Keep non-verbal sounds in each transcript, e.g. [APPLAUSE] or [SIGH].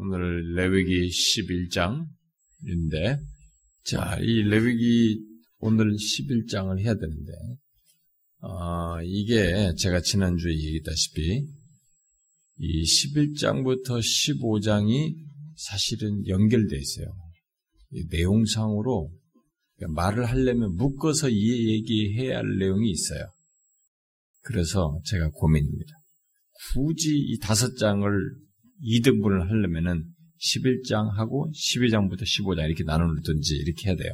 오늘 레위기 11장인데, 자, 이 레위기 오늘 11장을 해야 되는데, 어, 이게 제가 지난주에 얘기했다시피, 이 11장부터 15장이 사실은 연결되어 있어요. 내용상으로 그러니까 말을 하려면 묶어서 이 얘기해야 할 내용이 있어요. 그래서 제가 고민입니다. 굳이 이 다섯 장을 2등분을 하려면은 11장하고 12장부터 15장 이렇게 나누든지 이렇게 해야 돼요.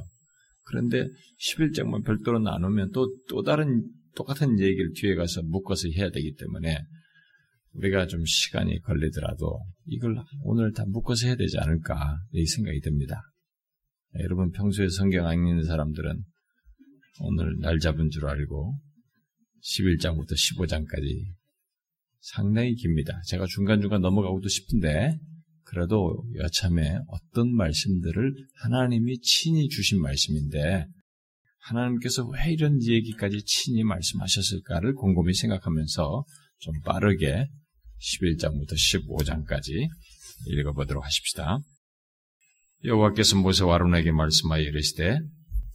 그런데 11장만 별도로 나누면 또, 또 다른 똑같은 얘기를 뒤에 가서 묶어서 해야 되기 때문에 우리가 좀 시간이 걸리더라도 이걸 오늘 다 묶어서 해야 되지 않을까 이 생각이 듭니다. 여러분 평소에 성경 안 읽는 사람들은 오늘 날 잡은 줄 알고 11장부터 15장까지 상당히 깁니다. 제가 중간중간 넘어가고도 싶은데 그래도 여참에 어떤 말씀들을 하나님이 친히 주신 말씀인데 하나님께서 왜 이런 얘기까지 친히 말씀하셨을까를 곰곰이 생각하면서 좀 빠르게 11장부터 15장까지 읽어보도록 하십시다. 여호와께서 모세와 아론에게 말씀하여 이르시되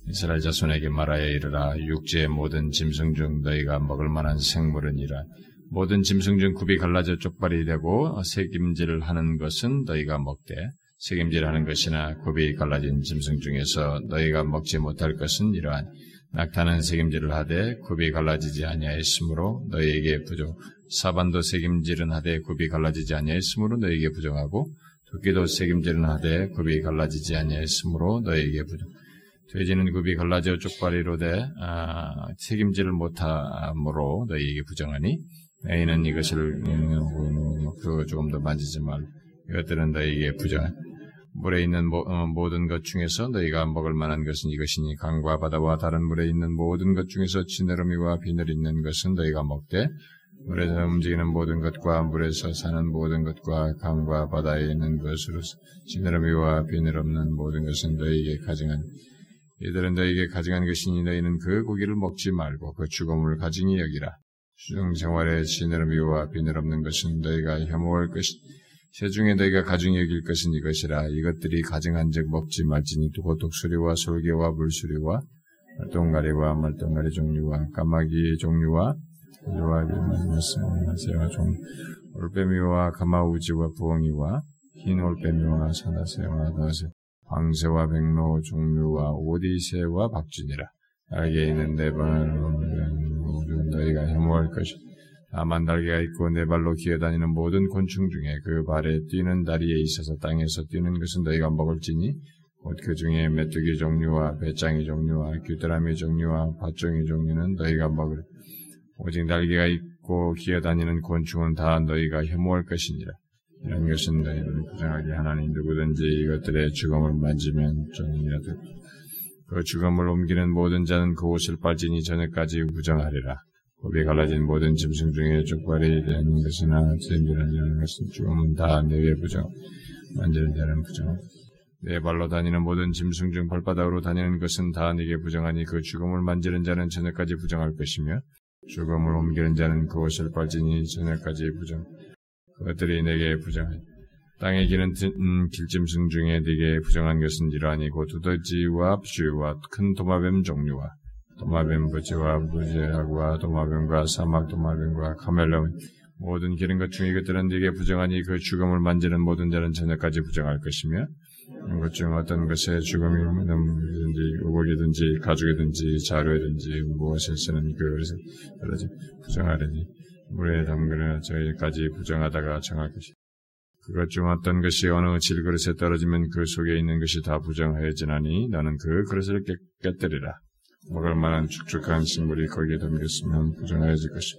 이스라엘 자손에게 말하여 이르라 육지의 모든 짐승 중 너희가 먹을 만한 생물은 이라 모든 짐승 중 굽이 갈라져 쪽발이 되고 새김질을 하는 것은 너희가 먹되 새김질하는 것이나 굽이 갈라진 짐승 중에서 너희가 먹지 못할 것은 이러한 낙타는 새김질을 하되 굽이 갈라지지 아니하였으므로 너희에게 부족 사반도 새김질은 하되 굽이 갈라지지 아니하였으므로 너희에게 부정하고 토끼도 책임질은 하되 굽이 갈라지지 아니하였으므로 너에게 부족. 돼지는 굽이 갈라져 쪽발이로 돼 아, 책임질을 못함으로 너희에게 부정하니 너희는 이것을 그 조금 더 만지지 말. 이것들은 너희에게 부정한. 물에 있는 모, 어, 모든 것 중에서 너희가 먹을 만한 것은 이것이니 강과 바다와 다른 물에 있는 모든 것 중에서 지느러미와 비늘 있는 것은 너희가 먹되 물에서 움직이는 모든 것과 물에서 사는 모든 것과 강과 바다에 있는 것으로 지느러미와 비늘 없는 모든 것은 너희에게 가증한 이들은 너희에게 가증한 것이니 너희는 그 고기를 먹지 말고 그 죽음을 가증히 여기라. 수중 생활에 지느러미와 비늘 없는 것은 너희가 혐오할 것이 새 중에 너희가 가증히 여길 것은 이것이라 이것들이 가증한 즉 먹지 말지니 또 독수리와 솔개와 물수리와 말똥가리와 말똥가리 종류와 까마귀 종류와 요하게 말씀하세요. 종 올빼미와 가마우지와 부엉이와 흰 올빼미와 사다새와 다새 황새와 백로 종류와 오디새와 박진이라 날개 있는 네 발로 너희가 혐오할 것이 다만 날개가 있고 네 발로 기어다니는 모든 곤충 중에 그 발에 뛰는 다리에 있어서 땅에서 뛰는 것은 너희가 먹을지니 곧 그 중에 메뚜기 종류와 배짱이 종류와 귀뚜라미 종류와 밭종이 종류는 너희가 먹을 오직 날개가 있고 기어다니는 곤충은 다 너희가 혐오할 것이니라. 이런 것은 너희를 부정하게 하나님 누구든지 이것들의 죽음을 만지면 종이라도 그 죽음을 옮기는 모든 자는 그 옷을 빨지니 저녁까지 부정하리라. 굽이 갈라진 모든 짐승 중에 족발이 되는 것이나 잼질하는 것은 죽음은 다 내게 부정 만지는 자는 부정 내 발로 다니는 모든 짐승 중 발바닥으로 다니는 것은 다 내게 부정하니 그 죽음을 만지는 자는 저녁까지 부정할 것이며 죽음을 옮기는 자는 그것을 빨지니 저녁까지 부정. 그것들이 내게 부정한. 땅에 기는 음, 길짐승 중에 네게 부정한 것은 이러하니 고 두더지와 쥐와 큰 도마뱀 종류와 도마뱀 부지와 부지하고와 도마뱀과 사막 도마뱀과 카멜레온 모든 기른 것 중에 이것들은 네게 부정하니 그 죽음을 만지는 모든 자는 저녁까지 부정할 것이며 것중 어떤 것에 죽음이 든지 우복이든지 가죽이든지 자루이든지 무엇을 쓰는 그것을 여러지 부정하려니 물에 담그려 저희까지 부정하다가 정할 것이 그것 중 어떤 것이 어느 질그릇에 떨어지면 그 속에 있는 것이 다 부정하여지나니 나는 그 그릇을 깨, 깨뜨리라 먹을 만한 축축한 식물이 거기에 담겼으면 부정하여질 것이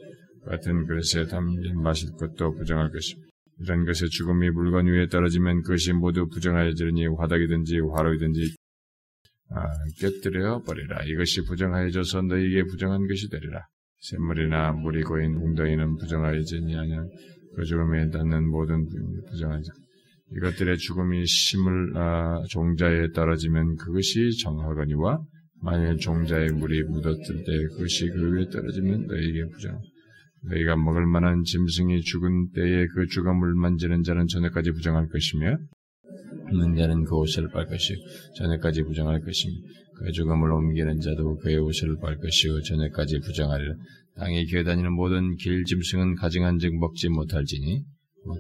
같은 그릇에 담긴 마실 것도 부정할 것이며 이런 것의 죽음이 물건 위에 떨어지면 그것이 모두 부정하여지니 화덕이든지 화로이든지 아, 깨뜨려 버리라. 이것이 부정하여져서 너희에게 부정한 것이 되리라. 샘물이나 물이 고인 웅덩이는 부정하여지니 아니야. 그 죽음에 닿는 모든 부정하지. 이것들의 죽음이 심을 아, 종자에 떨어지면 그것이 정하거니와 만일 종자에 물이 묻었을 때 그것이 그 위에 떨어지면 너희에게 부정. 너희가 먹을 만한 짐승이 죽은 때에 그 주감을 만지는 자는 전에까지 부정할 것이며 있는 자는 그 옷을 빨 것이요 전에까지 부정할 것이며 그 죽음을 옮기는 자도 그의 옷을 빨 것이요 전에까지 부정하리라 땅에 기어다니는 모든 길 짐승은 가증한즉 먹지 못할지니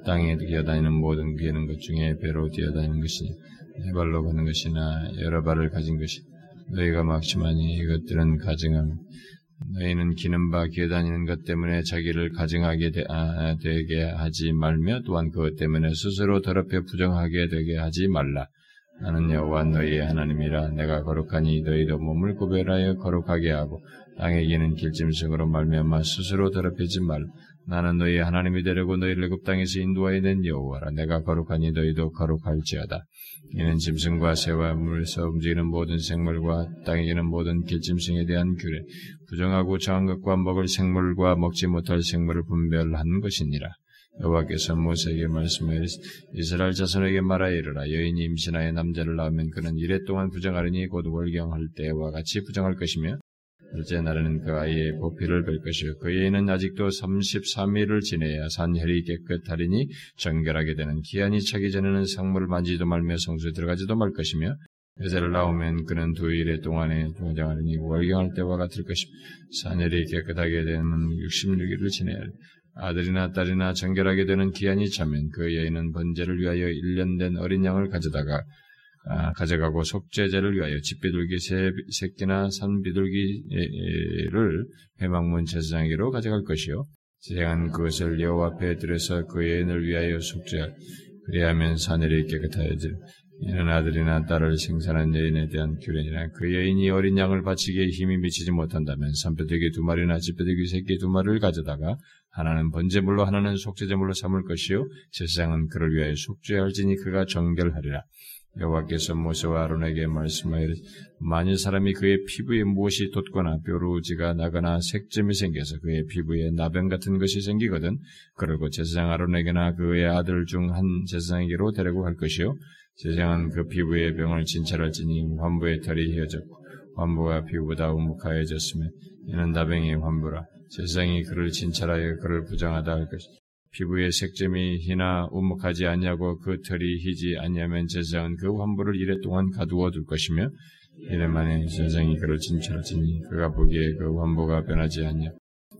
땅에 기어다니는 모든 기는 것 중에 배로 뛰어다니는 것이니 네 발로 가는 것이나 여러 발을 가진 것이 너희가 막심하니 이것들은 가증함 너희는 기는 바 기어다니는 것 때문에 자기를 가증하게 되, 아, 게 하지 말며 또한 그것 때문에 스스로 더럽혀 부정하게 되게 하지 말라. 나는 여호와 너희의 하나님이라 내가 거룩하니 너희도 몸을 구별하여 거룩하게 하고 땅에 기는 길짐승으로 말미암아 스스로 더럽히지 말. 나는 너희의 하나님이 되려고 너희를 애굽 땅에서 인도하여 낸 여호와라. 내가 거룩하니 너희도 거룩할지어다. 이는 짐승과 새와 물에서 움직이는 모든 생물과 땅에 기는 모든 길짐승에 대한 규례, 부정하고 정한 것과 먹을 생물과 먹지 못할 생물을 분별하는 것이니라. 여호와께서 모세에게 말씀하여 이스라엘 자손에게 말하여 이르라. 여인이 임신하여 남자를 낳으면 그는 이래 동안 부정하리니 곧 월경할 때와 같이 부정할 것이며 둘째 날에는 그 아이의 보피를 뺄 것이요. 그 애인은 아직도 33일을 지내야 산혈이 깨끗하리니 정결하게 되는 기한이 차기 전에는 상물을 만지도 말며 성수에 들어가지도 말 것이며 여자를 낳으면 그는 두 일의 동안에 중정하리니 월경할 때와 같을 것이며 산혈이 깨끗하게 되는 66일을 지내야 아들이나 딸이나 정결하게 되는 기한이 차면 그 여인은 번제를 위하여 1년 된 어린 양을 가져다가 아, 가져가고 속죄제를 위하여 집비둘기 새 새끼나 산 비둘기를 회막문 제사장에게로 가져갈 것이요. 제한 그것을 여호와 앞에 들여서 그 여인을 위하여 속죄할. 그리하면 사내리 깨끗하여질. 이는 아들이나 딸을 생산한 여인에 대한 규례니라. 그 여인이 어린 양을 바치기에 힘이 미치지 못한다면 산뼈대기 두 마리나 집뼈대기 새끼 두 마리를 가져다가 하나는 번제물로 하나는 속죄제물로 삼을 것이요. 제사장은 그를 위하여 속죄할지니 그가 정결하리라. 여호와께서 모세와 아론에게 말씀하여 만일 사람이 그의 피부에 무엇이 돋거나 뾰루지가 나거나 색점이 생겨서 그의 피부에 나병 같은 것이 생기거든 그러고 제사장 아론에게나 그의 아들 중 한 제사장에게로 데리고 갈 것이요. 제사장은 그 피부에 병을 진찰할지니 환부의 털이 휘어졌고 환부가 피부보다 우묵하여졌으면 이는 나병의 환부라 제사장이 그를 진찰하여 그를 부정하다 할 것이다. 피부의 색점이 희나 우묵하지 않냐고 그 털이 희지 않냐면 제사장은 그 환부를 이래 동안 가두어 둘 것이며 이래 만에 제사장이 그를 진찰하지니 그가 보기에 그 환부가 변하지 않냐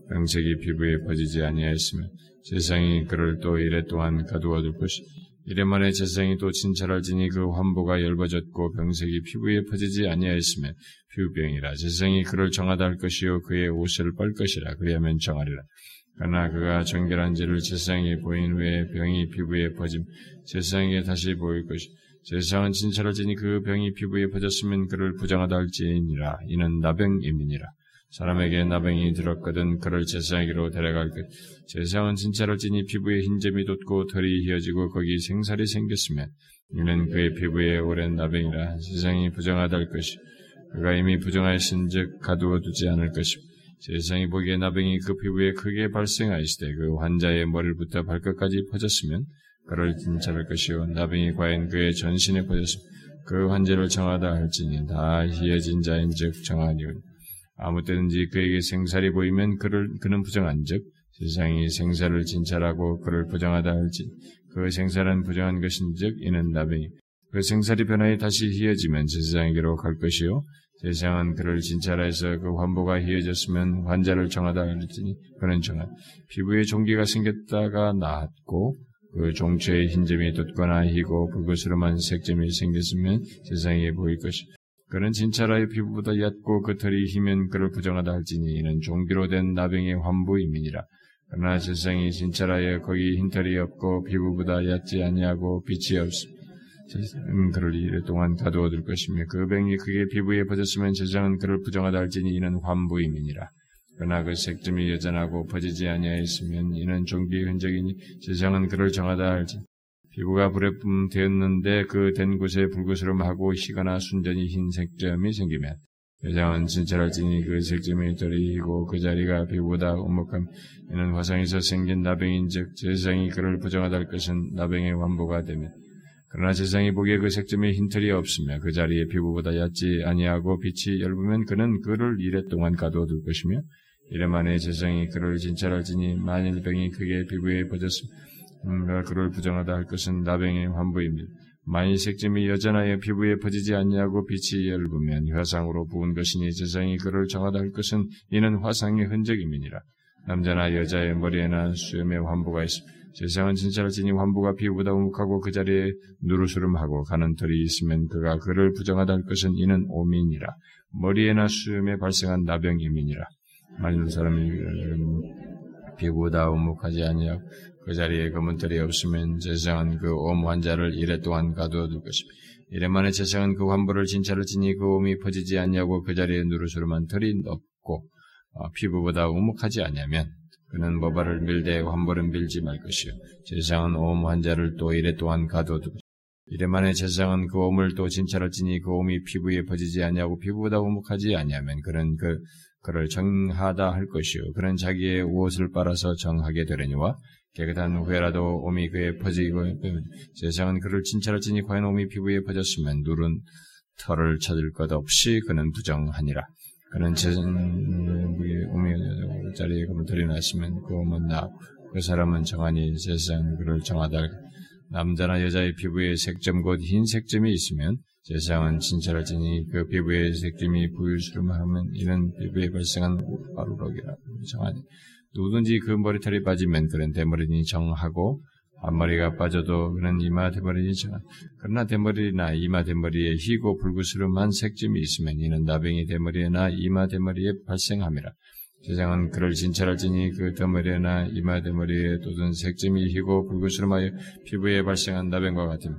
병색이 피부에 퍼지지 아니하였으며 제사장이 그를 또 이래 동안 가두어 둘 것이 이래 만에 제사장이 또 진찰할지니 그 환부가 엷어졌고 병색이 피부에 퍼지지 아니하였으며 피부병이라 제사장이 그를 정하다 할 것이요 그의 옷을 빨 것이라 그리하면 정하리라. 그러나 그가 정결한 지를 제사장에 보인 후에 병이 피부에 퍼짐 제사장에 다시 보일 것이 제사장은 진찰을 지니 그 병이 피부에 퍼졌으면 그를 부정하다 할지니라. 이는 나병임이니라. 사람에게 나병이 들었거든 그를 제사장에게로 데려갈 것. 제사장은 진찰을 지니 피부에 흰점이 돋고 털이 휘어지고 거기 생살이 생겼으면 이는 그의 피부에 오랜 나병이라 세상이 부정하다 할 것이 그가 이미 부정하였은즉 가두어 두지 않을 것이고 세상이 보기에 나병이 그 피부에 크게 발생하였을 때그 환자의 머리부터 발끝까지 퍼졌으면 그를 진찰할 것이요. 나병이 과연 그의 전신에 퍼졌으면 그 환자를 정하다 할지니 다 희해진 자인즉 정하니오니 아무 때든지 그에게 생살이 보이면 그를 그는 부정한즉 세상이 생살을 진찰하고 그를 부정하다 할지 그 생살은 부정한 것인즉 이는 나병이 그 생살이 변하여 다시 희어지면 세상에게로 갈 것이요 세상은 그를 진찰해서 그 환부가 희어졌으면 환자를 정하다 할지니 그는 정한 피부에 종기가 생겼다가 나았고 그 종체에 흰점이 돋거나 희고 붉으스름한 색점이 생겼으면 세상에 보일 것이. 그는 진찰하여 피부보다 얕고 그 털이 희면 그를 부정하다 할지니 이는 종기로 된 나병의 환부임이니라. 그러나 세상이 진찰하여 거기 흰털이 없고 피부보다 얕지 아니하고 빛이 없음 제사장은 그를 이래 동안 가두어 둘 것이며 그 병이 그게 피부에 퍼졌으면 제사장은 그를 부정하다 할지니 이는 환부임이니라. 그러나 그 색점이 여전하고 퍼지지 아니하였으면 이는 종기의 흔적이니 제사장은 그를 정하다 할지 피부가 불에 뿜 되었는데 그 된 곳에 붉으스름하고 희거나 순전히 흰 색 점이 생기면 여장은 진찰할지니 그 색점이 떨어지고 그 자리가 피부보다 오목함 이는 화상에서 생긴 나병인 즉 제사장이 그를 부정하다 할 것은 나병의 환부가 되면 그러나 세상이 보기에 그 색점에 흰털이 없으며 그 자리에 피부보다 얕지 아니하고 빛이 엷으면 그는 그를 이래 동안 가두어 둘 것이며 이래만에 재상이 그를 진찰할지니 만일 병이 크게 피부에 퍼졌으면 음, 그를 부정하다 할 것은 나병의 환부입니다. 만일 색점이 여전하여 피부에 퍼지지 않냐고 빛이 엷으면 화상으로 부은 것이니 재상이 그를 정하다 할 것은 이는 화상의 흔적임이니라. 남자나 여자의 머리에나 수염에 환부가 있음. 세상은 진찰할지니 환부가 피부보다 우묵하고 그 자리에 누르스름하고 가는 털이 있으면 그가 그를 부정하다 할 것은 이는 오민이라. 머리에나 수염에 발생한 나병임이니라. 만일 사람이 피부보다 우묵하지 아니하고 그 자리에 검은 털이 없으면 세상은 그 옴 환자를 이래 동안 가두어 둘 것입니다. 이래만에 세상은 그 환부를 진찰을 지니 그 옴이 퍼지지 않냐고 그 자리에 누르스름한 털이 없고 어, 피부보다 우묵하지 않냐면 그는 모발을 밀되 환부를 밀지 말 것이요. 세상은 옴 환자를 또 이래 또한 가둬두고 이래만에 세상은 그 옴을 또 진찰할지니 그 옴이 피부에 퍼지지 않냐고 피부보다 우묵하지 않냐면 그는 그 그를 정하다 할 것이요. 그는 자기의 옷을 빨아서 정하게 되려니와 깨끗한 후에라도 옴이 그에 퍼지고 세상은 그를 진찰할지니 과연 옴이 피부에 퍼졌으면 누른 털을 찾을 것 없이 그는 부정하니라. 그는 제 오미 자리에 그물들이 났으면 그 몸은 나그 사람은 정하니 세상 그를 정하다 남자나 여자의 피부에 색점 곧 흰 색점이 있으면 세상은 진찰을 지니 그 피부의 색점이 부유스름하면 이는 피부에 발생한 바루럭이라. 정하니 누구든지 그 머리털이 빠지면 그런 대머리니 정하고 앞머리가 빠져도 그는 이마 대머리니 정 그러나 대머리나 이마 대머리에 희고 불구스름한 색점이 있으면 이는 나병이 대머리에나 이마 대머리에 발생함이라. 세상은 그를 진찰할지니 그 대머리나 이마 대머리에 돋은 색점이 희고 불구스름하여 피부에 발생한 나병과 같음.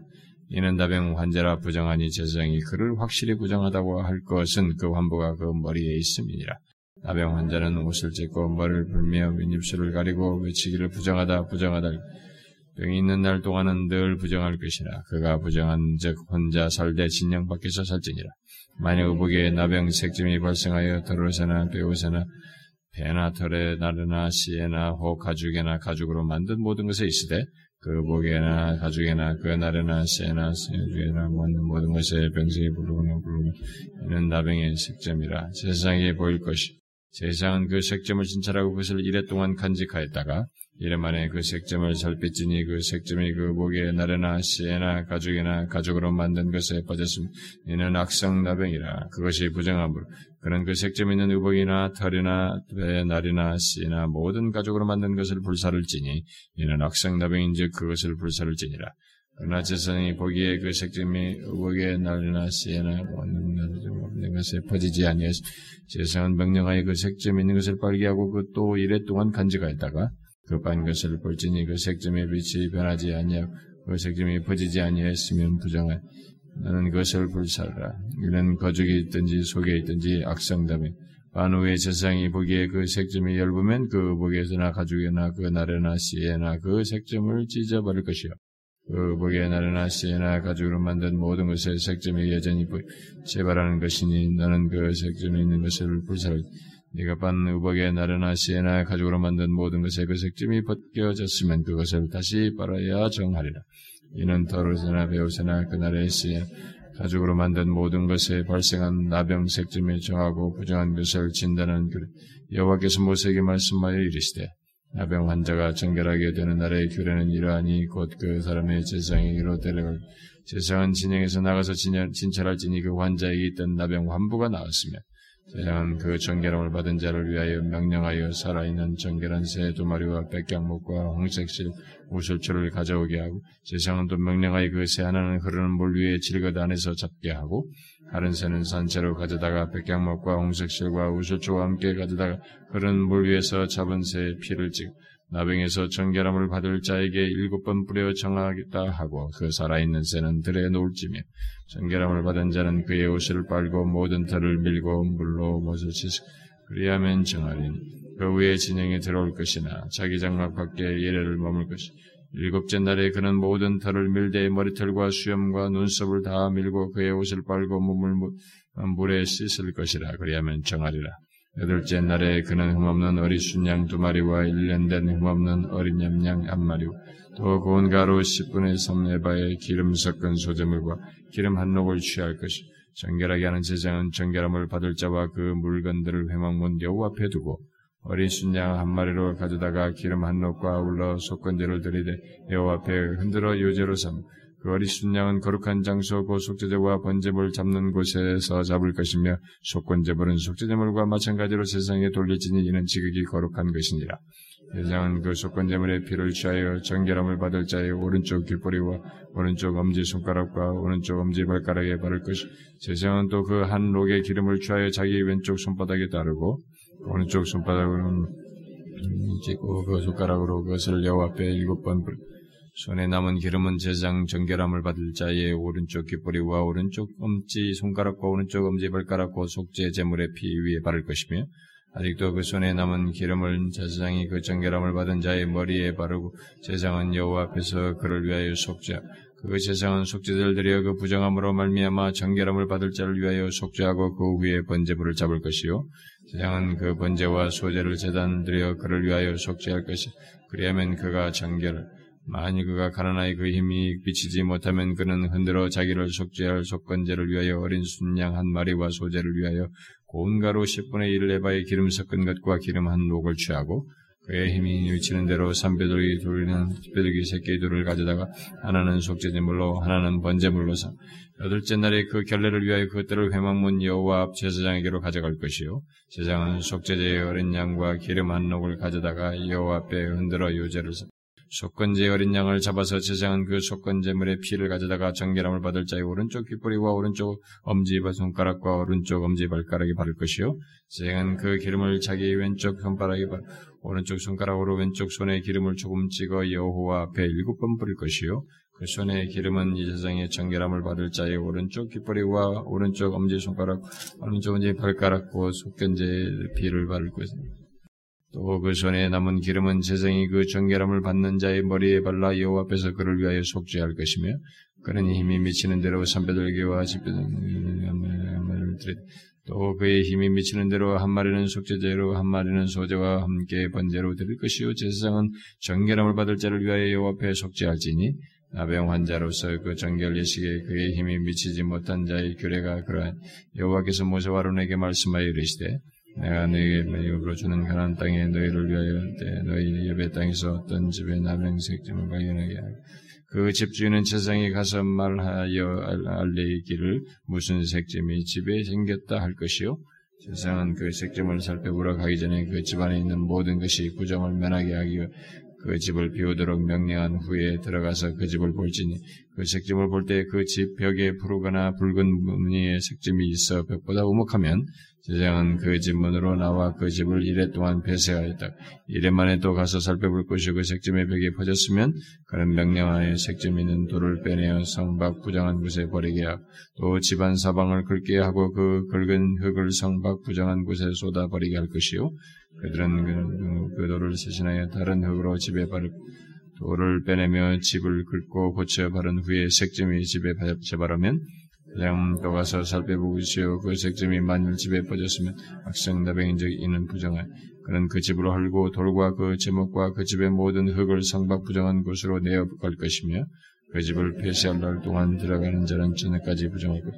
이는 나병 환자라 부정하니 세상이 그를 확실히 부정하다고 할 것은 그 환부가 그 머리에 있음이니라. 나병 환자는 옷을 찢고 머리를 불며 윗입술을 가리고 외치기를 부정하다 부정하다 병이 있는 날 동안은 늘 부정할 것이라 그가 부정한 즉 혼자 살되 진영 밖에서 살지니라. 만약 의복에 나병 색점이 발생하여 털옷에나 뼈옷에나 배나 털에 나르나 씨에나 혹 가죽에나 가죽으로 만든 모든 것에 있으되 그 목에나 가죽에나 그 나르나 씨에나 쇠죽에나 만든 모든 것에 병성이 부르거나 부르고 이는 나병의 색점이라. 세상에 보일 것이. 세상은 그 색점을 진찰하고 그것을 이랫 동안 간직하였다가 이래 만에 그 색점을 살피지니 그 색점이 그 목에 나래나 씨에나 가죽이나 가죽으로 만든 것에 빠졌음. 이는 악성 나병이라. 그것이 부정함으로. 그는 그 색점 있는 의복이나 털이나 배 날이나 씨나 모든 가죽으로 만든 것을 불사를 지니 이는 악성 나병인즉 그것을 불사를 지니라. 그러나 재상이 보기에 그 색점이 의복에 날이나 씨에나 모든 것에 퍼지지 아니하여 재상은 명령하여 그 색점 있는 것을 빨게 하고 그 또 이래 동안 간직하였다가 급한 것을 볼지니 그 색점의 빛이 변하지 아니하고 그 색점이 퍼지지 아니했으면 부정해 나는 그것을 불살라. 이는 거죽이 있든지 속에 있든지 악성담에 반후의 세상이 보기에 그 색점이 얇으면 그 목에서나 가죽에나 그 나래나 씨에나 그 색점을 찢어버릴 것이요. 그 목에 나래나 씨에나 가죽으로 만든 모든 것의 색점이 여전히 재발하는 것이니 너는 그 색점이 있는 것을 불살라 네가 빤 의복에 나르나 시에나 가죽으로 만든 모든 것에 그 색점이 벗겨졌으면 그것을 다시 빨아야 정하리라. 이는 털옷이나 배옷이나 그날의 시에 가죽으로 만든 모든 것에 발생한 나병 색점이 정하고 부정한 것을 진단하는 그 여호와께서 모세에게 말씀하여 이르시되 나병 환자가 정결하게 되는 날의 규례는 이러하니 곧 그 사람의 재상에게로 데려갈 재상은 진영에서 나가서 진찰할지니 그 환자에게 있던 나병 환부가 나왔으며 세상은 그 정결함을 받은 자를 위하여 명령하여 살아있는 정결한 새 두 마리와 백향목과 홍색실 우슬초를 가져오게 하고 세상은 또 명령하여 그 새 하나는 흐르는 물 위에 질것 안에서 잡게 하고 다른 새는 산채로 가져다가 백향목과 홍색실과 우슬초와 함께 가져다가 흐르는 물 위에서 잡은 새의 피를 찍고 나병에서 정결함을 받을 자에게 일곱 번 뿌려 정하겠다 하고 그 살아있는 새는 들에 놓을지며 정결함을 받은 자는 그의 옷을 빨고 모든 털을 밀고 물로 못을 씻고 그리하면 정하리니 그 위에 진영에 들어올 것이나 자기 장막 밖에 예례를 머물 것이. 일곱째 날에 그는 모든 털을 밀되 머리털과 수염과 눈썹을 다 밀고 그의 옷을 빨고 몸을 물에 씻을 것이라. 그리하면 정하리라 여덟째 날에 그는 흠없는 어리 순 양 두 마리와 일년된 흠없는 어린 얌양 한 마리와 또 고운 가루 10분의 3에바에 기름 섞은 소재물과 기름 한 녹을 취할 것이 정결하게 하는 제장은 정결함을 받을 자와 그 물건들을 회막문 여호 앞에 두고 어린 순양 한 마리로 가져다가 기름 한 놋과 아울러 속건제를 드리되 여호와 앞에 흔들어 요제로 삼. 그 어린 순양은 거룩한 장소 고 속죄제와 번제물 잡는 곳에서 잡을 것이며 속건제물은 속죄제물과 마찬가지로 세상에 돌릴지니 이는 지극히 거룩한 것이니라. 세상은 그 속건제물의 피를 취하여 정결함을 받을 자의 오른쪽 귓보리와 오른쪽 엄지 손가락과 오른쪽 엄지 발가락에 바를 것이 세상은 또 그 한 록의 기름을 취하여 자기 왼쪽 손바닥에 따르고 오른쪽 손바닥으로는 찍고 그 손가락으로 그것을 여호와 앞에 일곱 번 불. 손에 남은 기름은 제장 정결함을 받을 자의 오른쪽 귓보리와 오른쪽 엄지 손가락과 오른쪽 엄지 발가락과 속죄 제물의 피 위에 바를 것이며 아직도 그 손에 남은 기름을 제사장이 그 정결함을 받은 자의 머리에 바르고 제사장은 여호와 앞에서 그를 위하여 속죄 그 제사장은 속죄를 드려 그 부정함으로 말미암아 정결함을 받을 자를 위하여 속죄하고 그 위에 번제물을 잡을 것이요 제사장은 그 번제와 소제를 제단 드려 그를 위하여 속죄할 것이 그리하면 그가 정결 만일 그가 가난하여 그 힘이 비치지 못하면 그는 흔들어 자기를 속죄할 속건제를 위하여 어린 순양 한 마리와 소제를 위하여 고운 가루 10분의 1을 내바에 기름 섞은 것과 기름 한 녹을 취하고 그의 힘이 미치는 대로 삼배들기 둘이는 배들기 새끼 둘을 가져다가 하나는 속죄제물로 하나는 번제물로 사 여덟째 날에 그 결례를 위하여 그것들을 회막문 여호와 앞 제사장에게로 가져갈 것이요. 제사장은 속죄제의 어린 양과 기름 한 녹을 가져다가 여호와 앞에 흔들어 요제를 사 속건제 어린 양을 잡아서 제사장은 그 속건제물의 피를 가져다가 정결함을 받을 자의 오른쪽 귓뿌리와 오른쪽 엄지발 손가락과 오른쪽 엄지 발가락에 바를 것이요. 제사장은 그 기름을 자기 왼쪽 손가락에 바 오른쪽 손가락으로 왼쪽 손에 기름을 조금 찍어 여호와 앞에 일곱 번 뿌릴 것이요. 그 손의 기름은 이 세상의 정결함을 받을 자의 오른쪽 귓뿌리와 오른쪽 엄지 손가락, 오른쪽 엄지 발가락과 속건제 피를 바를 것입니다. 또 그 손에 남은 기름은 재생이 그 정결함을 받는 자의 머리에 발라 여호와 앞에서 그를 위하여 속죄할 것이며 그는 힘이 미치는 대로 삼배들기와 집배들을 드리 또 그의 힘이 미치는 대로 한 마리는 속죄제로 한 마리는 소제와 함께 번제로 드릴 것이요 제사장은 정결함을 받을 자를 위하여 여호와 앞에 속죄할지니 나병 환자로서 그 정결 예식에 그의 힘이 미치지 못한 자의 규례가 그러한 여호와께서 모세와 아론에게 말씀하여 이르시되 내가 너에게 매입으로 주는 가난 땅에 너희를 위하여 때 너희 예배 땅에서 어떤 집에 남행색점을 발견하게 하고 그 집주인은 세상에 가서 말하여 알리기를 무슨 색점이 집에 생겼다 할 것이요? 세상은 그 색점을 살펴보러 가기 전에 그 집안에 있는 모든 것이 구정을 면하게 하기 위해 그 집을 비우도록 명령한 후에 들어가서 그 집을 볼지니 그 색점을 볼 때 그 집 벽에 푸르거나 붉은 무늬의 색점이 있어 벽보다 우목하면 제장은 그 집 문으로 나와 그 집을 이래 동안 폐쇄하였다. 이래 만에 또 가서 살펴볼 것이고 그 색점의 벽에 퍼졌으면 그는 명령하여 색점 있는 돌을 빼내어 성 밖 부정한 곳에 버리게 하고 또 집안 사방을 긁게 하고 그 긁은 흙을 성 밖 부정한 곳에 쏟아 버리게 할 것이요 그들은 그, 그 돌을 세신하여 다른 흙으로 집에 바르 돌을 빼내며 집을 긁고 고쳐 바른 후에 색점이 집에 재바르면 또 가서 살펴보시오. 그 색점이 만일 집에 퍼졌으면 악성나병인적 이는 부정할. 그는 그 집으로 헐고 돌과 그 제목과 그 집의 모든 흙을 성박 부정한 곳으로 내어 갈 것이며 그 집을 폐쇄할 날 동안 들어가는 자는 저녁까지 부정할 것.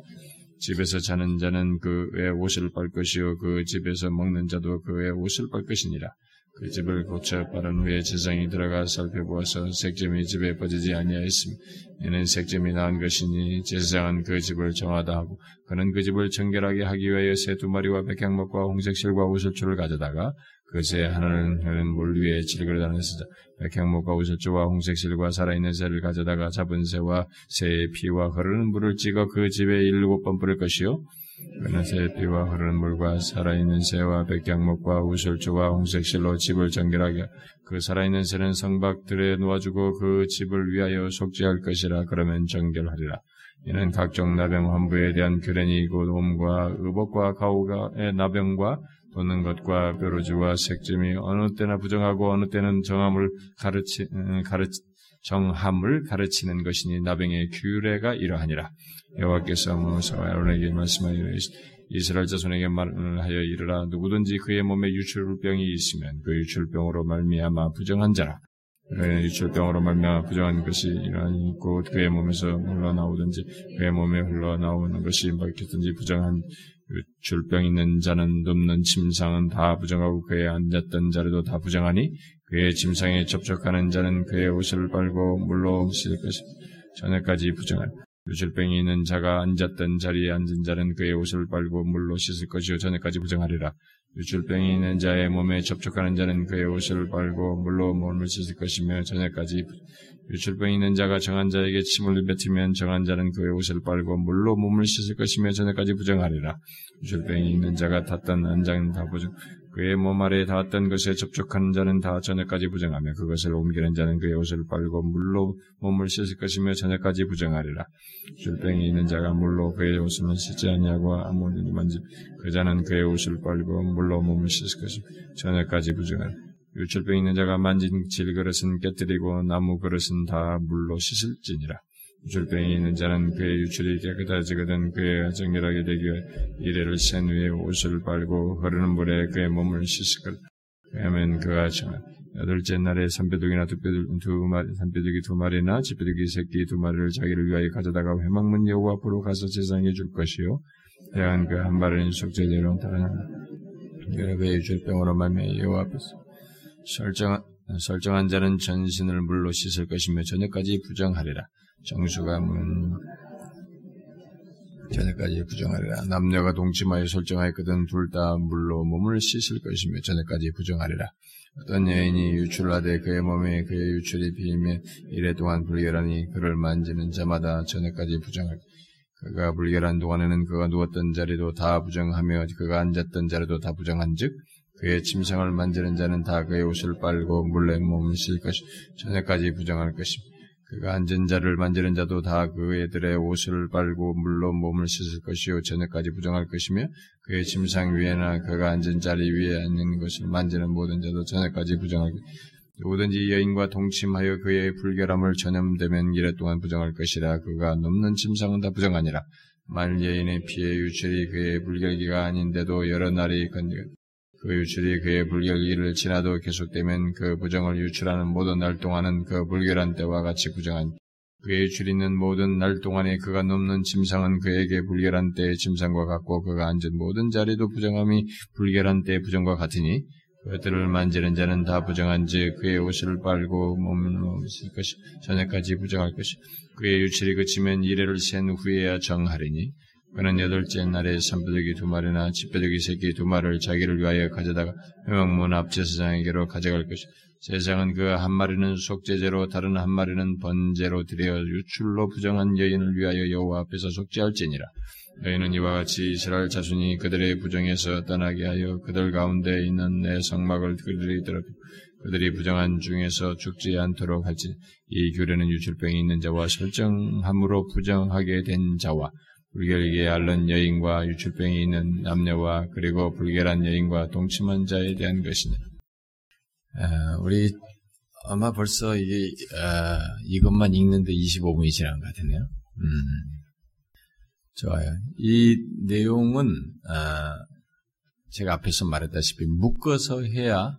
집에서 자는 자는 그의 옷을 빨 것이요 그 집에서 먹는 자도 그의 옷을 빨 것이니라. 그 집을 고쳐 빠른 후에 재상이 들어가 살펴보아서 색점이 집에 퍼지지 아니하였으며 이는 색점이 나은 것이니 제사장은 그 집을 정하다 하고 그는 그 집을 정결하게 하기 위하여 새 두 마리와 백향목과 홍색실과 우슬초를 가져다가 그새 하나는 흐른 물 위에 질그릇 안에 쓰자 백향목과 우슬초와 홍색실과 살아있는 새를 가져다가 잡은 새와 새의 피와 흐르는 물을 찍어 그 집에 일곱 번 뿌릴 것이요 새의 피와 흐르는 물과 살아있는 새와 백향목과 우슬초와 홍색실로 집을 정결하게 그 살아있는 새는 성박들에 놓아주고 그 집을 위하여 속죄할 것이라 그러면 정결하리라. 이는 각종 나병 환부에 대한 규례니 곧 옴과 의복과 가오가의 나병과 도는 것과 뾰루지와 색점이 어느 때나 부정하고 어느 때는 정함을 가르치, 가르치 정함을 가르치는 것이니 나병의 규례가 이러하니라. 여호와께서 모세와 아론에게 말씀하여 이스라엘 자손에게 말하여 이르라 누구든지 그의 몸에 유출병이 있으면 그 유출병으로 말미암아 부정한 자라 유출병으로 말미암아 부정한 것이 이러하니 곧 그의 몸에서 흘러나오든지 그의 몸에 흘러나오는 것이 밝혔든지 부정한 줄병 있는 자는 눕는 침상은 다 부정하고 그에 앉았던 자리도 다 부정하니 그의 침상에 접촉하는 자는 그의 옷을 빨고 물로 씻을 것입니다. 저녁까지 부정하니 유출병이 있는 자가 앉았던 자리에 앉은 자는 그의 옷을 빨고 물로 씻을 것이요 저녁까지 부정하리라. 유출병이 있는 자의 몸에 접촉하는 자는 그의 옷을 빨고 물로 몸을 씻을 것이며 저녁까지 유출병이 있는 자가 정한 자에게 침을 뱉으면 정한 자는 그의 옷을 빨고 물로 몸을 씻을 것이며 저녁까지 부정하리라. 유출병이 있는 자가 탔던 안장은 다 부정, 그의 몸 아래에 닿았던 것에 접촉하는 자는 다 저녁까지 부정하며 그것을 옮기는 자는 그의 옷을 빨고 물로 몸을 씻을 것이며 저녁까지 부정하리라. 줄병이 있는 자가 물로 그의 옷을 씻지 아니하고 아무 일이 만지 그 자는 그의 옷을 빨고 물로 몸을 씻을 것이며 저녁까지 부정하리라. 유출병 있는 자가 만진 질그릇은 깨뜨리고 나무 그릇은 다 물로 씻을지니라. 유출병이 있는 자는 그의 유출이 깨끗해지거든 그의 정결하게 되기 위해 이래를 센 후에 옷을 빨고 흐르는 물에 그의 몸을 씻을 것. 왜냐하면 그가 정한 여덟째 날에 산뼈둑이나 두, 마리, 산뼈둑이 두 마리나 집뼈둑이 새끼 두 마리를 자기를 위하여 가져다가 회막문 여호와 앞으로 가서 제상해 줄 것이요. 대한 그한 마리는 속죄제로 다른 그의 유출병으로 말미 여호와 앞에서 설정한, 설정한 자는 전신을 물로 씻을 것이며 저녁까지 부정하리라. 정수가 문 저녁까지 부정하리라. 남녀가 동침하여 설정하였거든 둘 다 물로 몸을 씻을 것이며 저녁까지 부정하리라. 어떤 여인이 유출하되 그의 몸에 그의 유출이 비이면 이래 동안 불결하니 그를 만지는 자마다 저녁까지 부정할 그가 불결한 동안에는 그가 누웠던 자리도 다 부정하며 그가 앉았던 자리도 다 부정한즉 그의 침상을 만지는 자는 다 그의 옷을 빨고 물에 몸을 씻을 것이 저녁까지 부정할 것입니다. 그가 앉은 자를 만지는 자도 다 그애들의 옷을 빨고 물로 몸을 씻을 것이요 저녁까지 부정할 것이며 그의 침상 위에나 그가 앉은 자리 위에 앉는 것을 만지는 모든 자도 저녁까지 부정할 것이며 누구든지 여인과 동침하여 그의 불결함을 전염되면 이래 동안 부정할 것이라. 그가 넘는 침상은 다 부정하니라. 만일 여인의 피해 유출이 그의 불결기가 아닌데도 여러 날이 건드려 그 유출이 그의 불결기를 지나도 계속되면 그 부정을 유출하는 모든 날 동안은 그 불결한 때와 같이 부정한 그의 유출 있는 모든 날 동안에 그가 넘는 침상은 그에게 불결한 때의 침상과 같고 그가 앉은 모든 자리도 부정함이 불결한 때의 부정과 같으니 그들을 만지는 자는 다 부정한지 그의 옷을 빨고 몸을 쓸 것이 저녁까지 부정할 것이 그의 유출이 그치면 이래를 센 후에야 정하리니 그는 여덟째 날에 산뼈둑이 두 마리나 집뼈둑이 새끼 두 마리를 자기를 위하여 가져다가 회막문 앞 제사장에게로 가져갈 것이 세상은 그 한 마리는 속죄제로 다른 한 마리는 번제로 드려 유출로 부정한 여인을 위하여 여호와 앞에서 속죄할지니라. 여인은 이와 같이 이스라엘 자손이 그들의 부정에서 떠나게 하여 그들 가운데 있는 내 성막을 그들이 더럽히 그들이 부정한 중에서 죽지 않도록 할지 이 규례는 유출병이 있는 자와 설정함으로 부정하게 된 자와 불결하게 앓는 여인과 유출병이 있는 남녀와 그리고 불결한 여인과 동침한 자에 대한 것이니 우리 아마 벌써 이게 아, 이것만 읽는데 25분이 지난 것 같네요. 음, 좋아요. 이 내용은 아, 제가 앞에서 말했다시피 묶어서 해야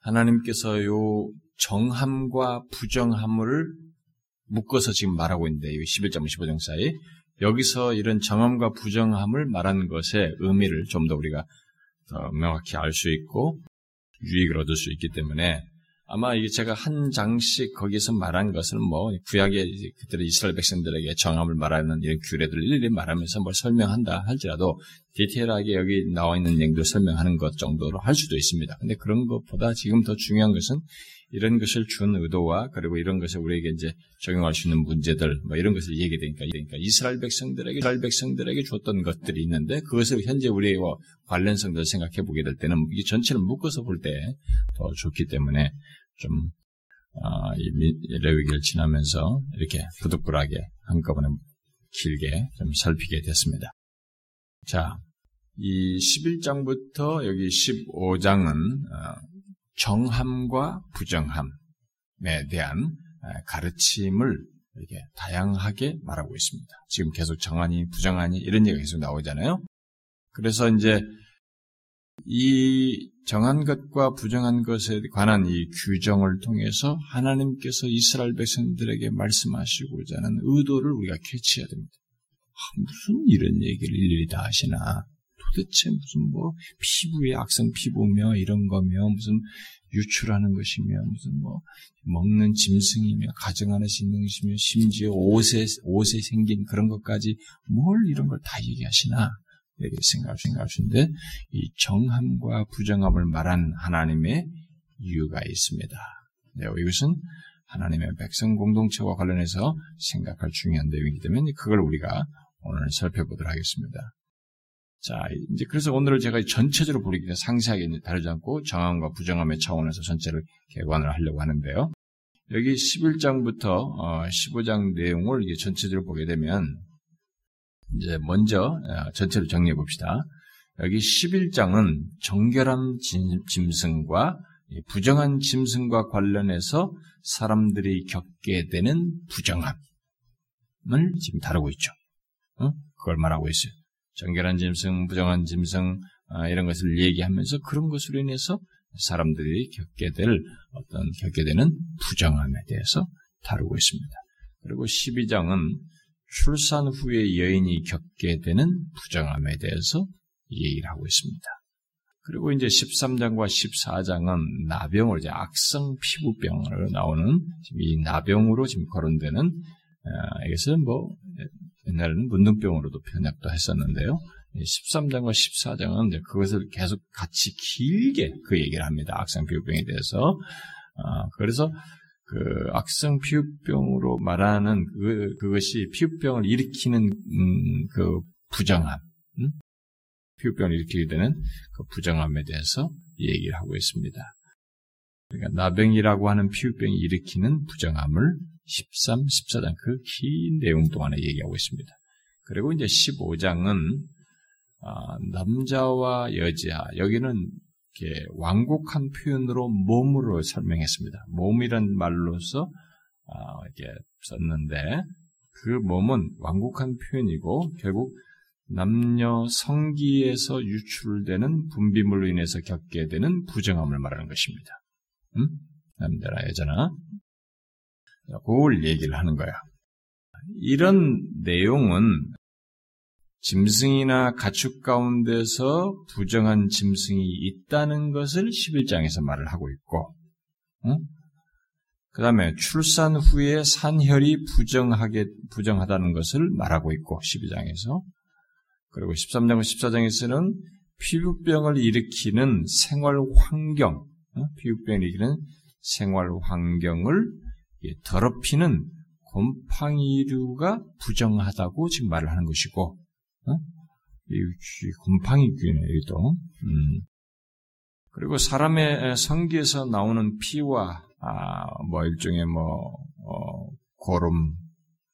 하나님께서 요 정함과 부정함을 묶어서 지금 말하고 있는데, 11장 15장 사이. 여기서 이런 정함과 부정함을 말하는 것의 의미를 좀 더 우리가 더 명확히 알 수 있고 유익을 얻을 수 있기 때문에 아마 이게 제가 한 장씩 거기서 말한 것은 뭐 구약의 그들의 이스라엘 백성들에게 정함을 말하는 이런 규례들을 일일이 말하면서 뭘 설명한다 할지라도 디테일하게 여기 나와 있는 내용들 설명하는 것 정도로 할 수도 있습니다. 근데 그런 것보다 지금 더 중요한 것은 이런 것을 준 의도와 그리고 이런 것을 우리에게 이제 적용할 수 있는 문제들 뭐 이런 것을 얘기 되니까 그러니까 이스라엘 백성들에게 이스라엘 백성들에게 줬던 것들이 있는데 그것을 현재 우리와 관련성들을 생각해 보게 될 때는 이 전체를 묶어서 볼 때 더 좋기 때문에 좀 어, 이 레위기를 지나면서 이렇게 부득불하게 한꺼번에 길게 좀 살피게 됐습니다. 자, 이 11장부터 여기 15장은 어, 정함과 부정함에 대한 가르침을 이렇게 다양하게 말하고 있습니다. 지금 계속 정하니 부정하니 이런 얘기가 계속 나오잖아요. 그래서 이제 이 정한 것과 부정한 것에 관한 이 규정을 통해서 하나님께서 이스라엘 백성들에게 말씀하시고자 하는 의도를 우리가 캐치해야 됩니다. 무슨 이런 얘기를 일일이 다 하시나. 도대체 무슨 뭐 피부에 악성 피부며 이런 거며 무슨 유출하는 것이며 무슨 뭐 먹는 짐승이며 가정 안에서 있는 것이며 심지어 옷에 옷에 생긴 그런 것까지 뭘 이런 걸 다 얘기하시나 이렇게 생각 생각하시는데 이 정함과 부정함을 말한 하나님의 이유가 있습니다. 네, 이것은 하나님의 백성 공동체와 관련해서 생각할 중요한 내용이기 때문에 그걸 우리가 오늘 살펴보도록 하겠습니다. 자, 이제 그래서 오늘을 제가 전체적으로 보기 위 상세하게 다루지 않고 정함과 부정함의 차원에서 전체를 개관을 하려고 하는데요. 여기 11장부터 15장 어, 내용을 이게 전체적으로 보게 되면 이제 먼저 어, 전체를 정리해 봅시다. 여기 11장은 정결한 짐승과 부정한 짐승과 관련해서 사람들이 겪게 되는 부정함을 지금 다루고 있죠. 어? 그걸 말하고 있어요. 정결한 짐승, 부정한 짐승 아, 이런 것을 얘기하면서 그런 것으로 인해서 사람들이 겪게 될 어떤 겪게 되는 부정함에 대해서 다루고 있습니다. 그리고 12장은 출산 후에 여인이 겪게 되는 부정함에 대해서 얘기를 하고 있습니다. 그리고 이제 13장과 14장은 나병을 이제 악성 피부병으로 나오는 이 나병으로 지금 거론되는 어, 이것은 뭐 옛날에는 문둥병으로도 편약도 했었는데요. 13장과 14장은 이제 그것을 계속 같이 길게 그 얘기를 합니다. 악성 피부병에 대해서. 어, 그래서 그 악성 피부병으로 말하는 그, 그것이 피부병을 일으키는 음, 그 부정함, 음? 피부병을 일으키게 되는 그 부정함에 대해서 얘기를 하고 있습니다. 그러니까 나병이라고 하는 피부병이 일으키는 부정함을 13, 14장 그 긴 내용 동안에 얘기하고 있습니다. 그리고 이제 15장은 아, 남자와 여자 여기는 이렇게 완곡한 표현으로 몸으로 설명했습니다. 몸이란 말로서 아, 이렇게 썼는데 그 몸은 완곡한 표현이고 결국 남녀 성기에서 유출되는 분비물로 인해서 겪게 되는 부정함을 말하는 것입니다. 음? 남자나 여자나 그걸 얘기를 하는 거야. 이런 내용은 짐승이나 가축 가운데서 부정한 짐승이 있다는 것을 11장에서 말을 하고 있고, 응? 그 다음에 출산 후에 산혈이 부정하게, 부정하다는 것을 말하고 있고, 12장에서. 그리고 13장과 14장에서는 피부병을 일으키는 생활 환경, 피부병을 일으키는 생활 환경을 더럽히는 곰팡이류가 부정하다고 지금 말을 하는 것이고, 어? 이 곰팡이균이네, 여기도. 음. 그리고 사람의 성기에서 나오는 피와, 아, 뭐, 일종의 뭐, 어, 고름,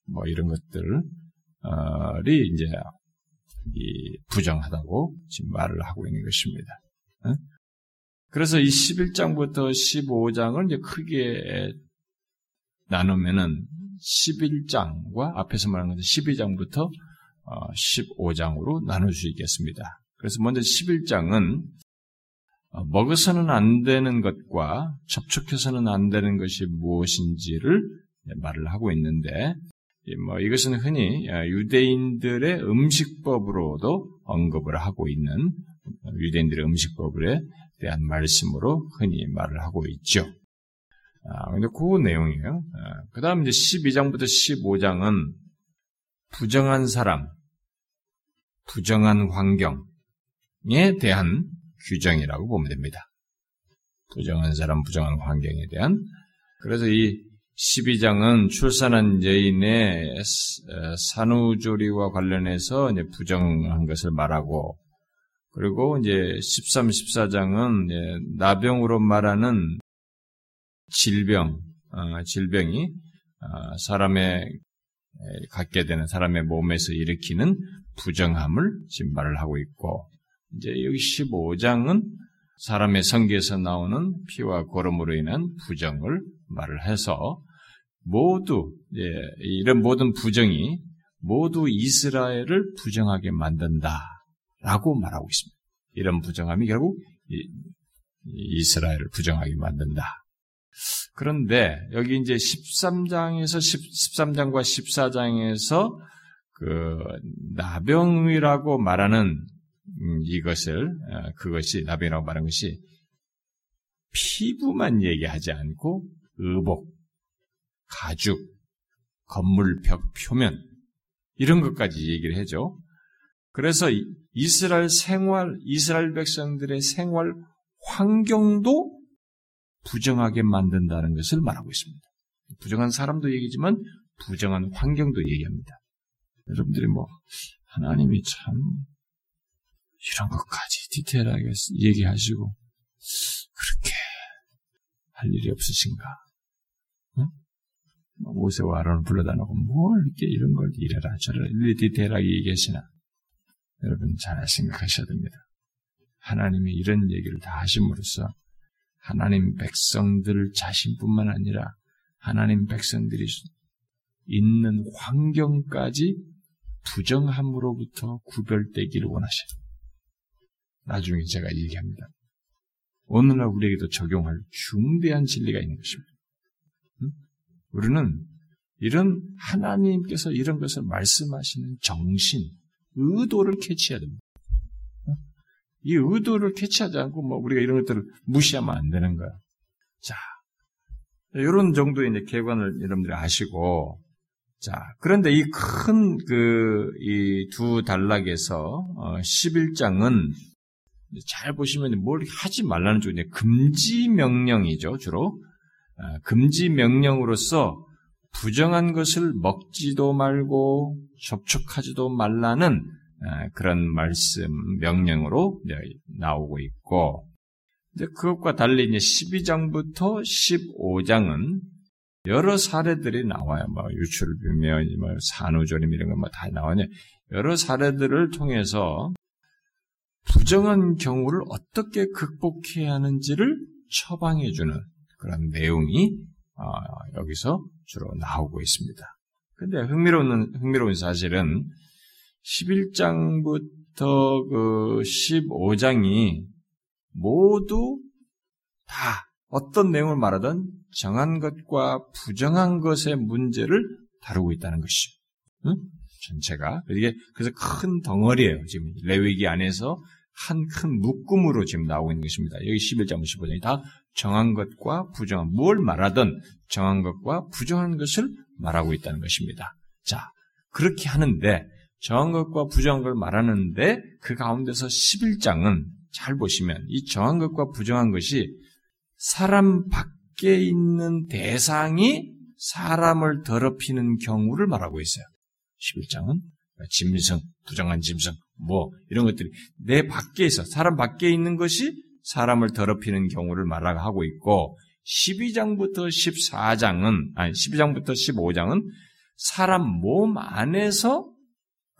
뭐, 이런 것들이 이제, 이 부정하다고 지금 말을 하고 있는 것입니다. 어? 그래서 이 11장부터 15장을 이제 크게 나누면은 11장과 앞에서 말한 것은 12장부터 15장으로 어, 나눌 수 있겠습니다. 그래서 먼저 11장은 어, 먹어서는 안 되는 것과 접촉해서는 안 되는 것이 무엇인지를 말을 하고 있는데, 뭐 이것은 흔히 어, 유대인들의 음식법으로도 언급을 하고 있는 유대인들의 음식법에 대한 말씀으로 흔히 말을 하고 있죠. 아, 근데 그 내용이에요. 아, 그 다음 이제 12장부터 15장은 부정한 사람, 부정한 환경에 대한 규정이라고 보면 됩니다. 부정한 사람, 부정한 환경에 대한. 그래서 이 12장은 출산한 여인의 산후조리와 관련해서 이제 부정한 것을 말하고, 그리고 이제 13, 14장은 나병으로 말하는 질병, 어, 질병이 어, 사람의 갖게 되는 사람의 몸에서 일으키는 부정함을 지금 말을 하고 있고, 이제 여기 15장은 사람의 성기에서 나오는 피와 고름으로 인한 부정을 말을 해서 모두 예, 이런 모든 부정이 모두 이스라엘을 부정하게 만든다라고 말하고 있습니다. 이런 부정함이 결국 이스라엘을 부정하게 만든다. 그런데 여기 이제 13장에서 10, 13장과 14장에서 그 나병이라고 말하는 음, 이것을 어, 그것이 나병이라고 말하는 것이 피부만 얘기하지 않고 의복, 가죽, 건물 벽 표면 이런 것까지 얘기를 해줘. 그래서 이스라엘 생활, 이스라엘 백성들의 생활 환경도 부정하게 만든다는 것을 말하고 있습니다. 부정한 사람도 얘기지만 부정한 환경도 얘기합니다. 여러분들이 뭐 하나님이 참 이런 것까지 디테일하게 얘기하시고 그렇게 할 일이 없으신가? 응? 뭐 모세와 아론을 불러다 놓고 뭘 이렇게 이런 걸 이래라 저래라 디테일하게 얘기하시나? 여러분 잘 생각하셔야 됩니다. 하나님이 이런 얘기를 다 하심으로써 하나님 백성들 자신뿐만 아니라 하나님 백성들이 있는 환경까지 부정함으로부터 구별되기를 원하셔요. 나중에 제가 얘기합니다. 오늘날 우리에게도 적용할 중대한 진리가 있는 것입니다. 응? 우리는 이런 하나님께서 이런 것을 말씀하시는 정신, 의도를 캐치해야 됩니다. 이 의도를 캐치하지 않고 뭐 우리가 이런 것들을 무시하면 안 되는 거야. 자, 이런 정도의 이제 개관을 여러분들이 아시고, 자, 그런데 이 큰 그 이 두 단락에서 어, 11장은 잘 보시면 뭘 하지 말라는 쪽인데 금지 명령이죠 주로 아, 금지 명령으로서 부정한 것을 먹지도 말고 접촉하지도 말라는 아, 그런 말씀 명령으로 나오고 있고 그것과 달리 이제 12장부터 15장은 여러 사례들이 나와요. 뭐 유출비며 뭐 산후조림 이런 거뭐다 나오냐. 여러 사례들을 통해서 부정한 경우를 어떻게 극복해야 하는지를 처방해주는 그런 내용이 어, 여기서 주로 나오고 있습니다. 근데 흥미로운, 흥미로운 사실은 11장부터 그 15장이 모두 다 어떤 내용을 말하든 정한 것과 부정한 것의 문제를 다루고 있다는 것이죠. 응? 전체가. 이게 그래서 큰 덩어리예요. 지금 레위기 안에서 한 큰 묶음으로 지금 나오고 있는 것입니다. 여기 11장, 15장이 다 정한 것과 부정한, 뭘 말하든 정한 것과 부정한 것을 말하고 있다는 것입니다. 자, 그렇게 하는데 정한 것과 부정한 걸 말하는데 그 가운데서 11장은 잘 보시면 이 정한 것과 부정한 것이 사람 밖에 있는 대상이 사람을 더럽히는 경우를 말하고 있어요. 11장은 짐승, 부정한 짐승, 뭐 이런 것들이 내 밖에 있어 사람 밖에 있는 것이 사람을 더럽히는 경우를 말하고 있고 12장부터 14장은 아니 12장부터 15장은 사람 몸 안에서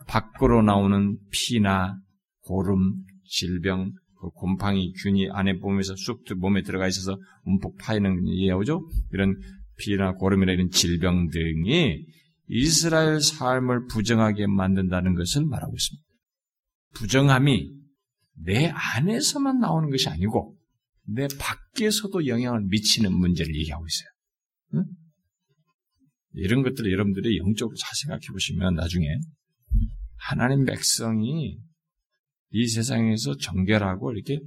밖으로 나오는 피나 고름, 질병, 그 곰팡이, 균이 안에 몸에서 쑥 몸에 들어가 있어서 움푹 파이는 이해오죠? 이런 피나 고름이나 이런 질병 등이 이스라엘 삶을 부정하게 만든다는 것을 말하고 있습니다. 부정함이 내 안에서만 나오는 것이 아니고 내 밖에서도 영향을 미치는 문제를 얘기하고 있어요. 응? 이런 것들을 여러분들이 영적으로 잘 생각해 보시면 나중에 하나님 백성이 이 세상에서 정결하고 이렇게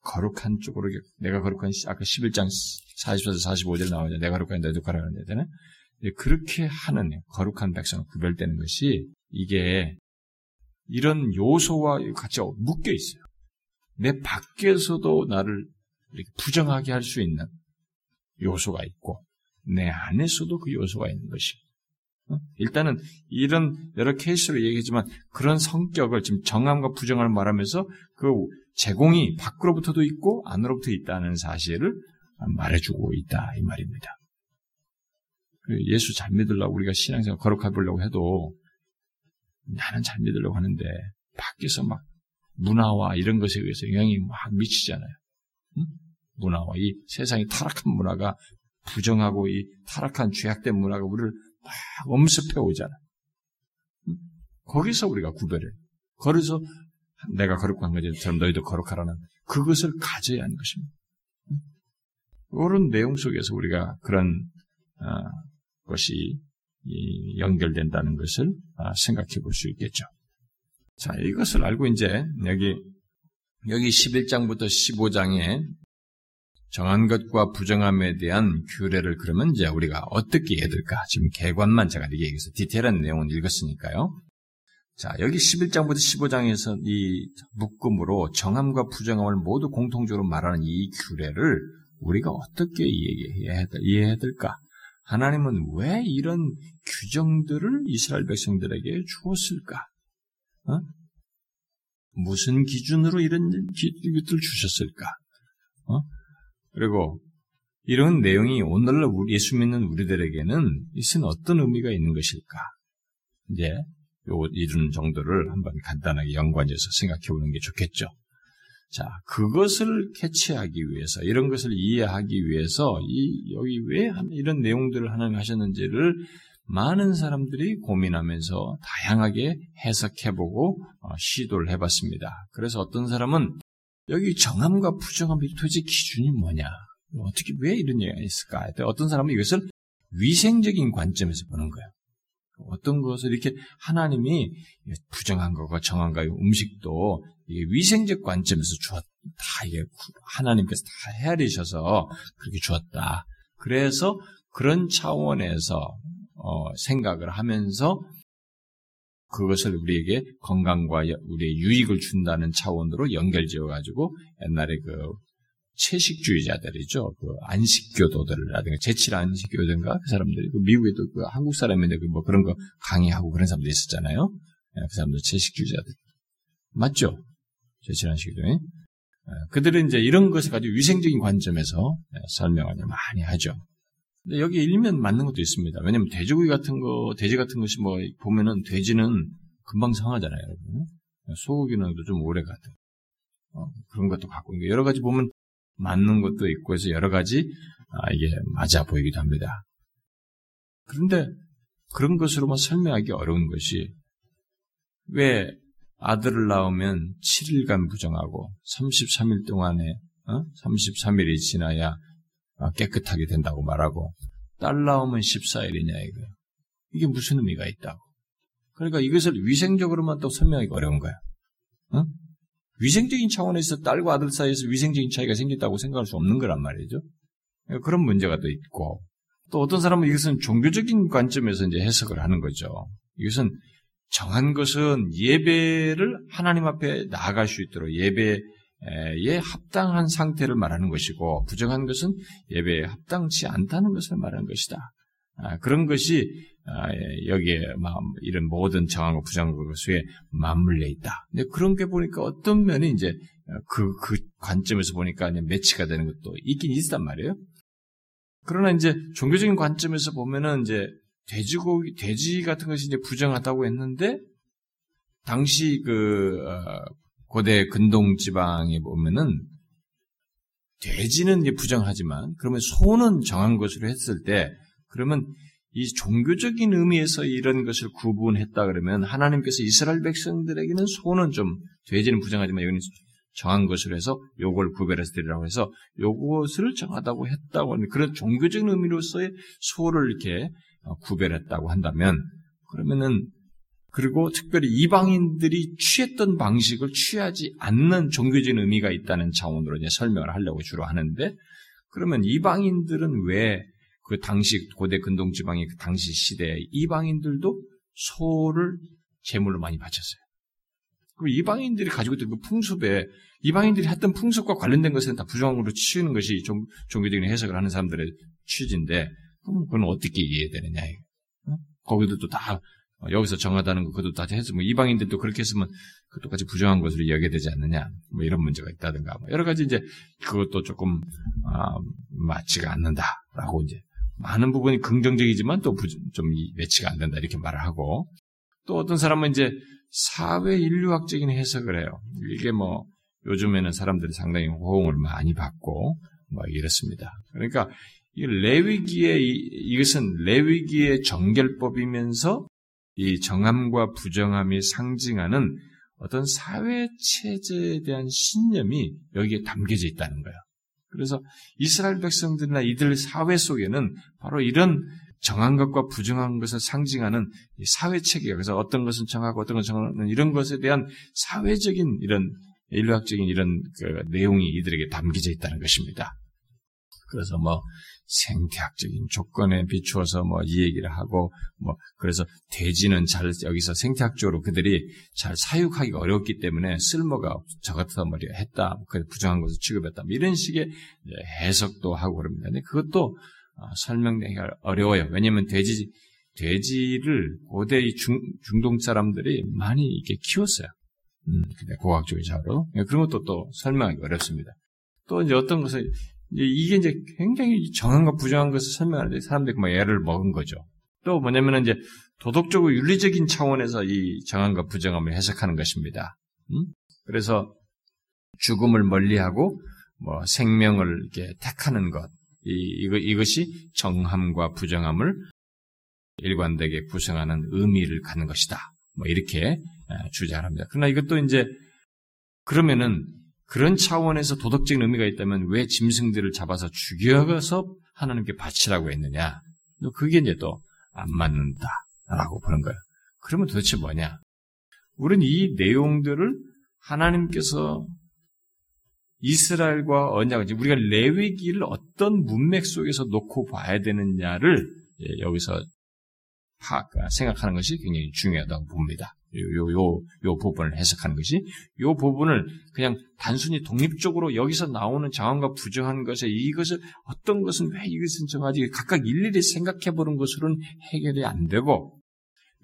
거룩한 쪽으로 내가 거룩한 아까 11장 44절 45절 나오죠. 내가 거룩한 내도 거룩한 내잖아요. 그렇게 하는 거룩한 백성을 구별되는 것이 이게 이런 요소와 같이 묶여 있어요. 내 밖에서도 나를 부정하게 할 수 있는 요소가 있고 내 안에서도 그 요소가 있는 것이 어? 일단은 이런 여러 케이스로 얘기했지만 그런 성격을 지금 정함과 부정함을 말하면서 그 제공이 밖으로부터도 있고 안으로부터 있다는 사실을 말해주고 있다 이 말입니다. 그 예수 잘 믿으려고 우리가 신앙생활 거룩해 보려고 해도 나는 잘 믿으려고 하는데 밖에서 막 문화와 이런 것에 의해서 영향이 막 미치잖아요. 응? 문화와 이 세상의 타락한 문화가 부정하고 이 타락한 죄악된 문화가 우리를 막 엄습해 오잖아. 응? 거기서 우리가 구별해. 거기서 내가 거룩한 것처럼 너희도 거룩하라는 그것을 가져야 하는 것입니다. 응? 이런 내용 속에서 우리가 그런 어, 것이 연결된다는 것을 아, 생각해 볼 수 있겠죠. 자, 이것을 알고 이제 여기 여기 11장부터 15장에 정한 것과 부정함에 대한 규례를 그러면 이제 우리가 어떻게 해야 될까? 지금 개관만 제가 여기서 디테일한 내용은 읽었으니까요. 자, 여기 11장부터 15장에서 이 묶음으로 정함과 부정함을 모두 공통적으로 말하는 이 규례를 우리가 어떻게 이해해야 될까? 하나님은 왜 이런 규정들을 이스라엘 백성들에게 주었을까? 어? 무슨 기준으로 이런 것들을 주셨을까? 어? 그리고 이런 내용이 오늘날 예수 믿는 우리들에게는 이것은 어떤 의미가 있는 것일까? 이제 요 이런 정도를 한번 간단하게 연관해서 생각해 보는 게 좋겠죠. 자, 그것을 캐치하기 위해서, 이런 것을 이해하기 위해서, 이, 여기 왜 이런 내용들을 하나님 하셨는지를 많은 사람들이 고민하면서 다양하게 해석해보고 어, 시도를 해봤습니다. 그래서 어떤 사람은 여기 정함과 부정함이 도대체 기준이 뭐냐? 어떻게, 왜 이런 얘기가 있을까? 어떤 사람은 이것을 위생적인 관점에서 보는 거예요. 어떤 것을 이렇게 하나님이 부정한 거가 정한 거가 음식도 위생적 관점에서 주었다. 이게 하나님께서 다 헤아리셔서 그렇게 주었다. 그래서 그런 차원에서 어, 생각을 하면서 그것을 우리에게 건강과 우리의 유익을 준다는 차원으로 연결지어 가지고 옛날에 그 채식주의자들이죠. 그 안식교도들이라든가 제칠 안식교든가 그 사람들이 그 미국에도 그 한국 사람인데 그 뭐 그런 거 강의하고 그런 사람들 있었잖아요. 예, 그 사람들 채식주의자들 맞죠? 제칠 안식교도. 예, 그들은 이제 이런 것을 가지고 위생적인 관점에서 예, 설명을 많이 하죠. 여기 일면 맞는 것도 있습니다. 왜냐면 돼지고기 같은 거, 돼지 같은 것이 뭐 보면은 돼지는 금방 상하잖아요, 여러분. 소고기는 좀 오래 가든 어, 그런 것도 갖고 여러 가지 보면 맞는 것도 있고 해서 여러 가지 아, 이게 맞아 보이기도 합니다. 그런데 그런 것으로만 설명하기 어려운 것이 왜 아들을 낳으면 7일간 부정하고 33일 동안에 어? 33일이 지나야 깨끗하게 된다고 말하고 딸 낳으면 14일이냐 이거예요. 이게 무슨 의미가 있다고. 그러니까 이것을 위생적으로만 또 설명하기 어려운 거야. 어? 위생적인 차원에서 딸과 아들 사이에서 위생적인 차이가 생겼다고 생각할 수 없는 거란 말이죠. 그런 문제가 또 있고 또 어떤 사람은 이것은 종교적인 관점에서 이제 해석을 하는 거죠. 이것은 정한 것은 예배를 하나님 앞에 나아갈 수 있도록 예배 에 합당한 상태를 말하는 것이고 부정한 것은 예배에 합당치 않다는 것을 말하는 것이다. 아, 그런 것이 아, 예, 여기에 이런 모든 정황과 부정과 것에 맞물려 있다. 근데 그런 게 보니까 어떤 면이 이제 그, 그 관점에서 보니까 매치가 되는 것도 있긴 있단 말이에요. 그러나 이제 종교적인 관점에서 보면은 이제 돼지고기, 돼지 같은 것이 이제 부정하다고 했는데, 당시 그, 어, 고대 근동 지방에 보면은, 돼지는 이제 부정하지만, 그러면 소는 정한 것으로 했을 때, 그러면 이 종교적인 의미에서 이런 것을 구분했다 그러면 하나님께서 이스라엘 백성들에게는 소는 좀 돼지는 부정하지만 여기는 정한 것으로 해서 요걸 구별해서 드리라고 해서 요것을 정하다고 했다고 하는 그런 종교적인 의미로서의 소를 이렇게 어, 구별했다고 한다면 그러면은 그리고 특별히 이방인들이 취했던 방식을 취하지 않는 종교적인 의미가 있다는 차원으로 이제 설명을 하려고 주로 하는데 그러면 이방인들은 왜 그 당시 고대 근동 지방의 그 당시 시대에 이방인들도 소를 제물로 많이 바쳤어요. 그 이방인들이 가지고 있던 그 풍습에 이방인들이 했던 풍습과 관련된 것은 다 부정으로 치우는 것이 종, 종교적인 해석을 하는 사람들의 취지인데 그럼 그건 어떻게 이해되느냐 어? 거기도 또다 어, 여기서 정하다는 거 그것도 다 해서 뭐 이방인들도 그렇게 했으면 그 똑같이 부정한 것으로 이야기가 되지 않느냐 뭐 이런 문제가 있다든가 뭐 여러 가지 이제 그것도 조금 아, 맞지가 않는다라고 이제 많은 부분이 긍정적이지만 또 좀 매치가 안 된다 이렇게 말을 하고 또 어떤 사람은 이제 사회 인류학적인 해석을 해요. 이게 뭐 요즘에는 사람들이 상당히 호응을 많이 받고 뭐 이렇습니다. 그러니까 이 레위기의 이것은 레위기의 정결법이면서 이 정함과 부정함이 상징하는 어떤 사회 체제에 대한 신념이 여기에 담겨져 있다는 거예요. 그래서 이스라엘 백성들이나 이들 사회 속에는 바로 이런 정한 것과 부정한 것을 상징하는 사회 체계가 그래서 어떤 것은 정하고 어떤 것은 정하는 이런 것에 대한 사회적인 이런 인류학적인 이런 그 내용이 이들에게 담겨져 있다는 것입니다. 그래서 뭐 생태학적인 조건에 비추어서 뭐 이 얘기를 하고 뭐 그래서 돼지는 잘 여기서 생태학적으로 그들이 잘 사육하기가 어렵기 때문에 쓸모가 저 같은 말이 했다 그 부정한 것을 취급했다 뭐 이런 식의 해석도 하고 그럽니다. 근데 그것도 어, 설명되기가 어려워요. 왜냐하면 돼지 돼지를 고대 중, 중동 사람들이 많이 이렇게 키웠어요. 음, 근데 고학적인 자로 예, 그런 것도 또 설명하기 어렵습니다. 또 이제 어떤 것을 이게 이제 굉장히 정한과 부정한 것을 설명하는데 사람들이 뭐 애를 먹은 거죠. 또 뭐냐면은 이제 도덕적으로 윤리적인 차원에서 이 정한과 부정함을 해석하는 것입니다. 음? 그래서 죽음을 멀리하고 뭐 생명을 이렇게 택하는 것, 이, 이거, 이것이 정함과 부정함을 일관되게 구성하는 의미를 갖는 것이다. 뭐 이렇게 주장합니다. 그러나 이것도 이제 그러면은 그런 차원에서 도덕적인 의미가 있다면 왜 짐승들을 잡아서 죽여서 하나님께 바치라고 했느냐? 그게 이제 또 안 맞는다라고 보는 거예요. 그러면 도대체 뭐냐? 우리는 이 내용들을 하나님께서 이스라엘과 언약, 우리가 레위기를 어떤 문맥 속에서 놓고 봐야 되느냐를 예, 여기서 생각하는 것이 굉장히 중요하다고 봅니다. 요, 요, 요 부분을 해석하는 것이, 요 부분을 그냥 단순히 독립적으로 여기서 나오는 정한과 부정한 것에 이것을, 어떤 것은 왜 이것은 정하지, 각각 일일이 생각해 보는 것으로는 해결이 안 되고,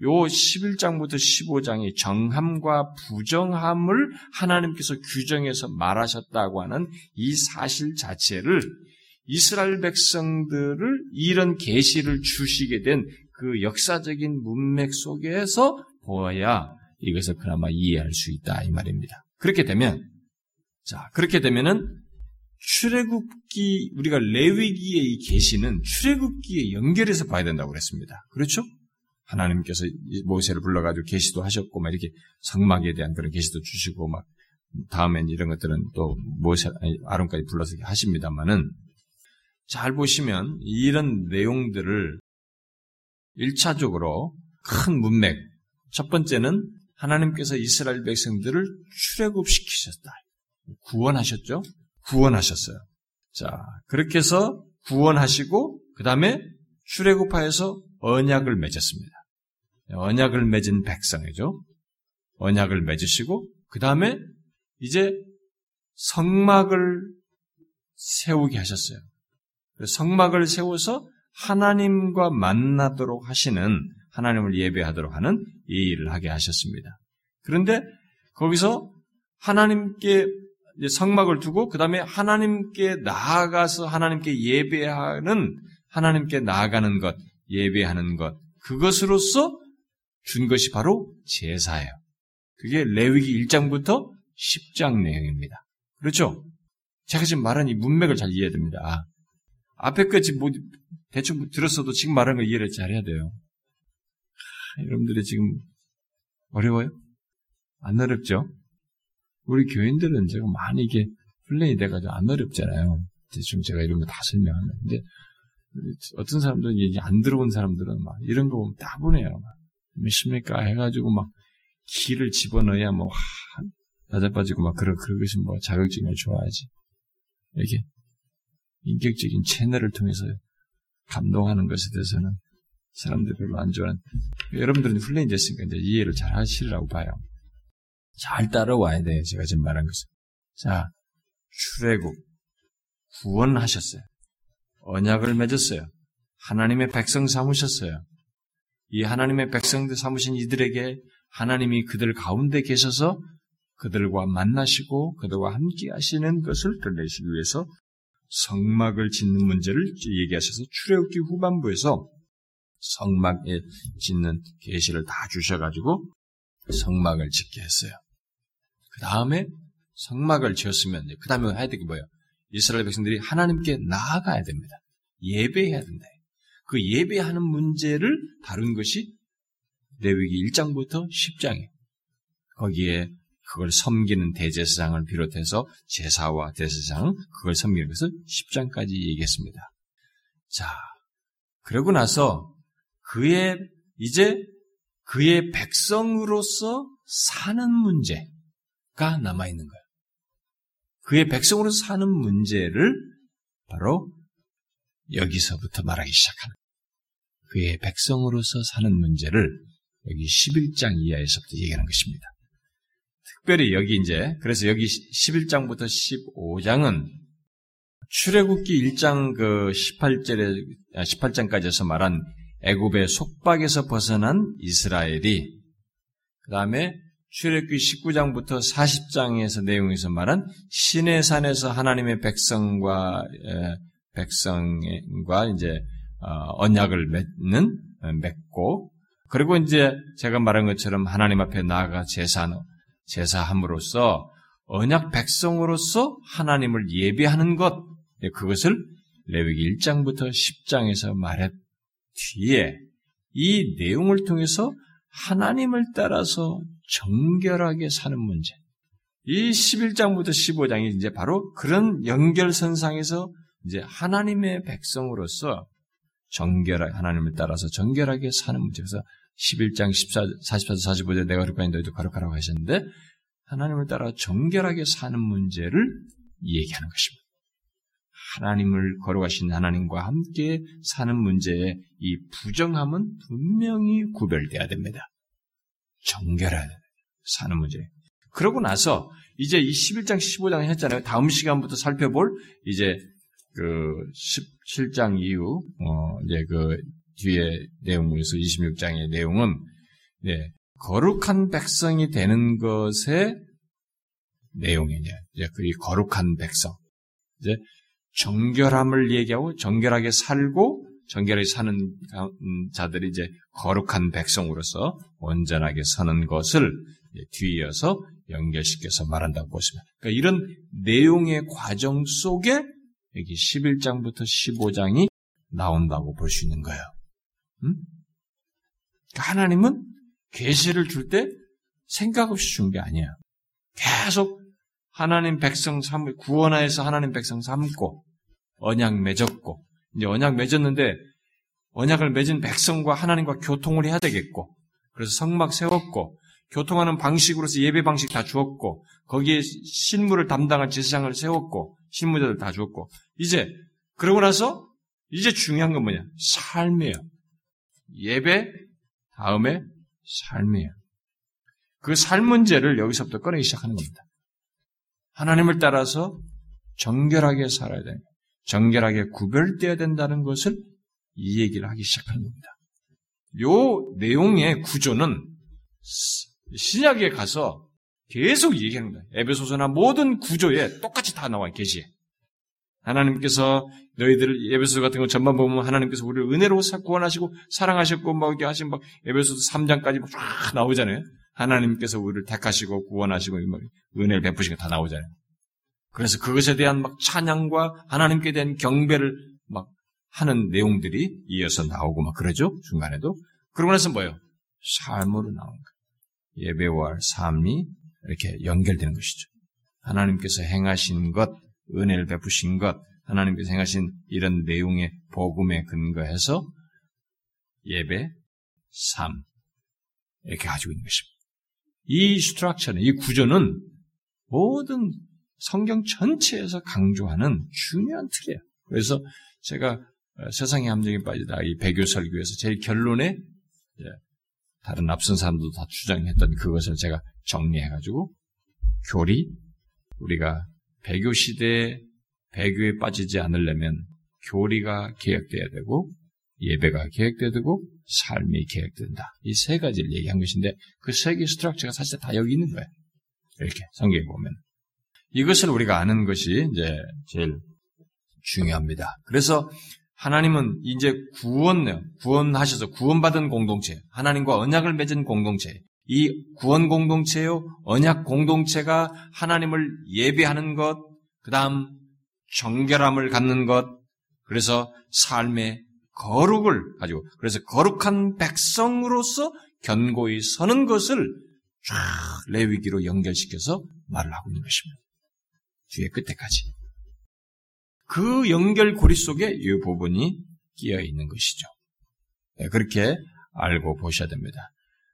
요 11장부터 15장이 정함과 부정함을 하나님께서 규정해서 말하셨다고 하는 이 사실 자체를 이스라엘 백성들을 이런 계시를 주시게 된 그 역사적인 문맥 속에서 보아야 이것을 그나마 이해할 수 있다 이 말입니다. 그렇게 되면 자 그렇게 되면은 출애굽기 우리가 레위기의 이 계시는 출애굽기에 연결해서 봐야 된다고 그랬습니다. 그렇죠? 하나님께서 모세를 불러가지고 계시도 하셨고 막 이렇게 성막에 대한 그런 계시도 주시고 막 다음엔 이런 것들은 또 모세 아론까지 불러서 하십니다만은 잘 보시면 이런 내용들을 1차적으로 큰 문맥 첫 번째는 하나님께서 이스라엘 백성들을 출애굽시키셨다. 구원하셨죠? 구원하셨어요. 자, 그렇게 해서 구원하시고 그 다음에 출애굽하여서 언약을 맺었습니다. 언약을 맺은 백성이죠. 언약을 맺으시고 그 다음에 이제 성막을 세우게 하셨어요. 성막을 세워서 하나님과 만나도록 하시는 하나님을 예배하도록 하는 이 일을 하게 하셨습니다. 그런데 거기서 하나님께 성막을 두고 그 다음에 하나님께 나아가서 하나님께 예배하는 하나님께 나아가는 것, 예배하는 것 그것으로서 준 것이 바로 제사예요. 그게 레위기 1장부터 10장 내용입니다. 그렇죠? 제가 지금 말한 이 문맥을 잘 이해해야 됩니다. 앞에 끝이 뭐 대충 들었어도 지금 말하는 걸 이해를 잘 해야 돼요. 여러분들이 지금 어려워요? 안 어렵죠? 우리 교인들은 제가 많이 이게 훈련이 돼가지고 안 어렵잖아요. 대충 제가 이런 거 다 설명하는. 근데 어떤 사람들은 이제 안 들어온 사람들은 막 이런 거 보면 따분해요. 몇십니까 해가지고 막 기를 집어넣어야 뭐 낮아빠지고 막 그런 그런 것이 뭐 자격증을 좋아하지. 이렇게 인격적인 채널을 통해서 감동하는 것에 대해서는 사람들이 별로 안 좋아하는. 여러분들은 훈련이 됐으니까 이제 이해를 잘 하시리라고 봐요. 잘 따라와야 돼요. 제가 지금 말한 것은. 자, 출애굽 구원하셨어요. 언약을 맺었어요. 하나님의 백성 삼으셨어요. 이 하나님의 백성들 삼으신 이들에게 하나님이 그들 가운데 계셔서 그들과 만나시고 그들과 함께 하시는 것을 드러내시기 위해서 성막을 짓는 문제를 얘기하셔서 출애굽기 후반부에서 성막에 짓는 계시를 다 주셔가지고 성막을 짓게 했어요. 그 다음에 성막을 지었으면 그 다음에 해야 될게 뭐예요? 이스라엘 백성들이 하나님께 나아가야 됩니다. 예배해야 된다. 그 예배하는 문제를 다룬 것이 레위기 1장부터 10장이에요. 거기에 그걸 섬기는 대제사장을 비롯해서 제사와 대제사장 그걸 섬기는 것을 10장까지 얘기했습니다. 자, 그러고 나서 그의 이제 그의 백성으로서 사는 문제가 남아 있는 거예요. 그의 백성으로서 사는 문제를 바로 여기서부터 말하기 시작하는 거예요. 그의 백성으로서 사는 문제를 여기 11장 이하에서부터 얘기하는 것입니다. 특별히 여기 이제 그래서 여기 11장부터 15장은 출애굽기 1장 그 18절에 18장까지에서 말한 애굽의 속박에서 벗어난 이스라엘이 그 다음에 출애굽기 19장부터 40장에서 내용에서 말한 신의 산에서 하나님의 백성과 백성과 이제 어, 언약을 맺는 맺고 그리고 이제 제가 말한 것처럼 하나님 앞에 나아가 제사 제사함으로써 언약 백성으로서 하나님을 예배하는 것 그것을 레위기 1장부터 10장에서 말했 뒤에 이 내용을 통해서 하나님을 따라서 정결하게 사는 문제. 이 11장부터 15장이 이제 바로 그런 연결선상에서 이제 하나님의 백성으로서 정결하게, 하나님을 따라서 정결하게 사는 문제. 그래서 11장 14, 44, 45절 내가 거룩하니 너희도 거룩하라고 하셨는데 하나님을 따라 정결하게 사는 문제를 얘기하는 것입니다. 하나님을 거룩하신 하나님과 함께 사는 문제에 이 부정함은 분명히 구별돼야 됩니다. 됩니다. 사는 문제. 그러고 나서 이제 이 11장, 15장 했잖아요. 다음 시간부터 살펴볼 이제 그 17장 이후 어 이제 그 뒤에 내용에서 26장의 내용은 네, 거룩한 백성이 되는 것의 내용이냐. 이제 그 거룩한 백성. 이제 정결함을 얘기하고 정결하게 살고 정결하게 사는 음, 자들이 이제 거룩한 백성으로서 온전하게 사는 것을 뒤이어서 연결시켜서 말한다고 보시면. 그러니까 이런 내용의 과정 속에 여기 11장부터 15장이 나온다고 볼 수 있는 거예요. 음? 그러니까 하나님은 계시를 줄 때 생각 없이 준 게 아니에요. 계속 하나님 백성 삼 구원하여서 하나님 백성 삼고 언약 맺었고 이제 언약 맺었는데 언약을 맺은 백성과 하나님과 교통을 해야 되겠고 그래서 성막 세웠고 교통하는 방식으로서 예배 방식 다 주었고 거기에 신물을 담당할 제사장을 세웠고 신무자들 다 주었고. 이제 그러고 나서 이제 중요한 건 뭐냐? 삶이에요. 예배 다음에 삶이에요. 그 삶 문제를 여기서부터 꺼내기 시작하는 겁니다 하나님을 따라서 정결하게 살아야 됩니다. 정결하게 구별되어야 된다는 것을 이 얘기를 하기 시작하는 겁니다. 요 내용의 구조는 신약에 가서 계속 얘기하는 거예요. 에베소서나 모든 구조에 똑같이 다 나와요, 계시에. 하나님께서 너희들 에베소 같은 거 전반 보면 하나님께서 우리를 은혜로 구원하시고 사랑하셨고 막 이렇게 하신 막 에베소서 3장까지 쫙 나오잖아요. 하나님께서 우리를 택하시고 구원하시고 은혜를 베푸신 거다 나오잖아요. 그래서 그것에 대한 막 찬양과 하나님께 대한 경배를 막 하는 내용들이 이어서 나오고 막 그러죠. 중간에도. 그러고 나서 뭐예요? 삶으로 나오는 거예요. 예배와 삶이 이렇게 연결되는 것이죠. 하나님께서 행하신 것, 은혜를 베푸신 것, 하나님께서 행하신 이런 내용의 복음에 근거해서 예배, 삶 이렇게 가지고 있는 것입니다. 이 스트럭처는, 이 구조는 모든 성경 전체에서 강조하는 중요한 틀이에요. 그래서 제가 어, 세상의 함정에 빠지다 이 배교 설교에서 제일 결론에 다른 앞선 사람도 다 주장했던 그것을 제가 정리해가지고 교리 우리가 배교 시대에 배교에 빠지지 않으려면 교리가 개혁돼야 되고 예배가 계획돼야 되고 삶이 계획된다. 이 세 가지를 얘기한 것인데 그 세 개의 스트럭처가 사실 다 여기 있는 거예요. 이렇게 성경에 보면 이것을 우리가 아는 것이 이제 제일 중요합니다. 그래서 하나님은 이제 구원, 구원하셔서 구원받은 공동체, 하나님과 언약을 맺은 공동체, 이 구원 공동체요, 언약 공동체가 하나님을 예배하는 것, 그 다음 정결함을 갖는 것, 그래서 삶의 거룩을 가지고 그래서 거룩한 백성으로서 견고히 서는 것을 쫙 레위기로 연결시켜서 말을 하고 있는 것입니다. 뒤에 끝에까지. 그 연결고리 속에 이 부분이 끼어 있는 것이죠. 예, 그렇게 알고 보셔야 됩니다.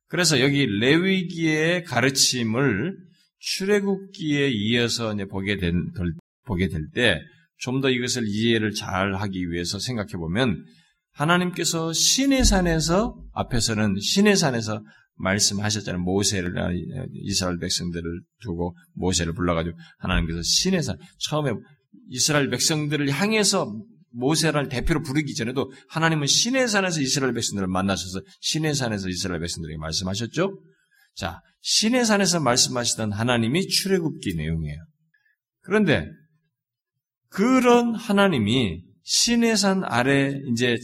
그래서 여기 레위기의 가르침을 출애굽기에 이어서 보게 된, 보게 될 때 좀 더 이것을 이해를 잘 하기 위해서 생각해 보면 하나님께서 신의 산에서 앞에서는 신의 산에서 말씀하셨잖아요. 모세를 이스라엘 백성들을 두고 모세를 불러가지고 하나님께서 신의 산 처음에 이스라엘 백성들을 향해서 모세를 대표로 부르기 전에도 하나님은 신의 산에서 이스라엘 백성들을 만나셔서 신의 산에서 이스라엘 백성들에게 말씀하셨죠. 자, 신의 산에서 말씀하시던 하나님이 출애굽기 내용이에요. 그런데 그런 하나님이 신의 산 아래 이제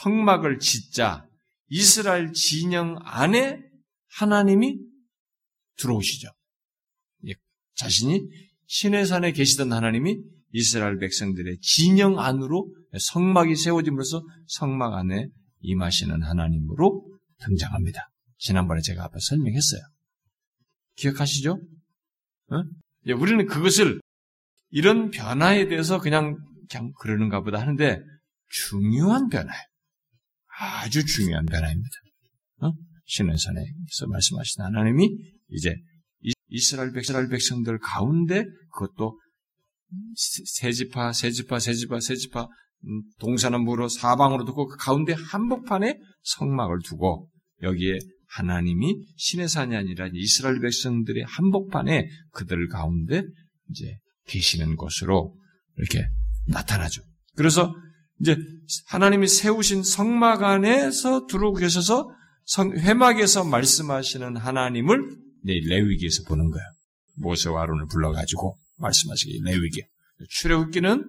성막을 짓자 이스라엘 진영 안에 하나님이 들어오시죠. 예, 자신이 신의 산에 계시던 하나님이 이스라엘 백성들의 진영 안으로 성막이 세워짐으로써 성막 안에 임하시는 하나님으로 등장합니다. 지난번에 제가 앞에 설명했어요. 기억하시죠? 어? 예, 우리는 그것을 이런 변화에 대해서 그냥 그냥 그러는가 보다 하는데 중요한 변화예요. 아주 중요한 변화입니다. 어? 신의 산에서 말씀하신 하나님이 이제 이스라엘 백성 들 가운데 그것도 세지파, 세지파, 세지파, 세지파, 음, 동서남북으로 사방으로 두고 그 가운데 한복판에 성막을 두고 여기에 하나님이 신의 산이 아니라 이스라엘 백성들의 한복판에 그들 가운데 이제 계시는 곳으로 이렇게 나타나죠. 그래서 이제 하나님이 세우신 성막 안에서 들어오고 계셔서 성, 회막에서 말씀하시는 하나님을 레위기에서 보는 거예요. 모세와 아론을 불러가지고 말씀하시기 레위기. 출애굽기는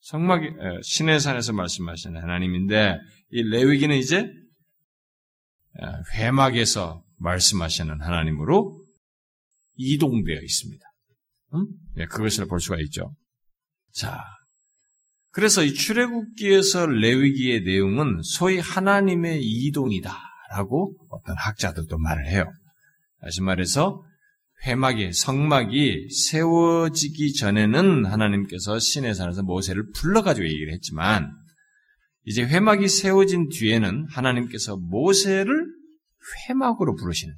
성막이 신의 산에서 말씀하시는 하나님인데 이 레위기는 이제 회막에서 말씀하시는 하나님으로 이동되어 있습니다. 음? 네, 그것을 볼 수가 있죠. 자, 그래서 이 출애굽기에서 레위기의 내용은 소위 하나님의 이동이다라고 어떤 학자들도 말을 해요. 다시 말해서 회막이 성막이 세워지기 전에는 하나님께서 신의 산에서 모세를 불러가지고 얘기를 했지만 이제 회막이 세워진 뒤에는 하나님께서 모세를 회막으로 부르시는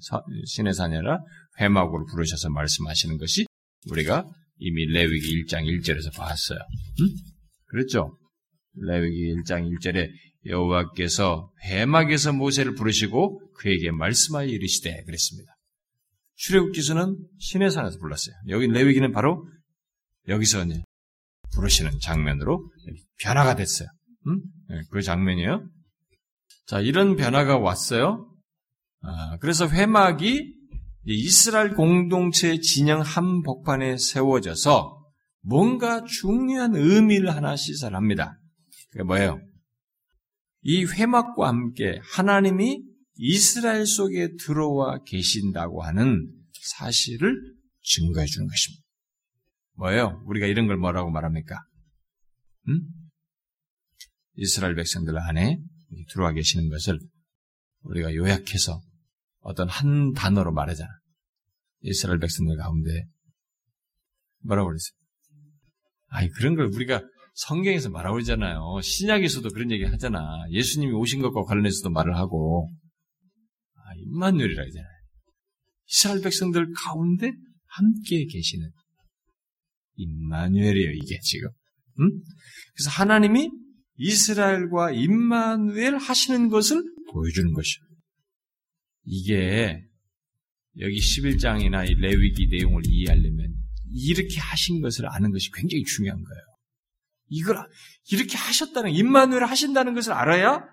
신의 산이 아니라 회막으로 부르셔서 말씀하시는 것이 우리가 이미 레위기 1장 1절에서 봤어요. 응? 그렇죠? 레위기 1장 1절에 여호와께서 회막에서 모세를 부르시고 그에게 말씀하여 이르시되 그랬습니다. 출애굽기서는 신의 산에서 불렀어요. 여기 레위기는 바로 여기서 부르시는 장면으로 변화가 됐어요. 음? 그 장면이에요. 자, 이런 변화가 왔어요. 아, 그래서 회막이 이스라엘 공동체 진영 한복판에 세워져서 뭔가 중요한 의미를 하나 시사합니다. 그게 뭐예요? 이 회막과 함께 하나님이 이스라엘 속에 들어와 계신다고 하는 사실을 증거해 주는 것입니다. 뭐예요? 우리가 이런 걸 뭐라고 말합니까? 음? 이스라엘 백성들 안에 들어와 계시는 것을 우리가 요약해서 어떤 한 단어로 말하잖아. 이스라엘 백성들 가운데 뭐라고 그랬어요? 아니 그런 걸 우리가 성경에서 말하고 그러잖아요. 신약에서도 그런 얘기 하잖아. 예수님이 오신 것과 관련해서도 말을 하고 아, 임마누엘이라 하잖아요. 이스라엘 백성들 가운데 함께 계시는 임마누엘이에요. 이게 지금. 음? 그래서 하나님이 이스라엘과 임마누엘 하시는 것을 보여주는 것이요. 이게 여기 11장이나 이 레위기 내용을 이해하려면 이렇게 하신 것을 아는 것이 굉장히 중요한 거예요. 이걸 이렇게 하셨다는 임마누엘 하신다는 것을 알아야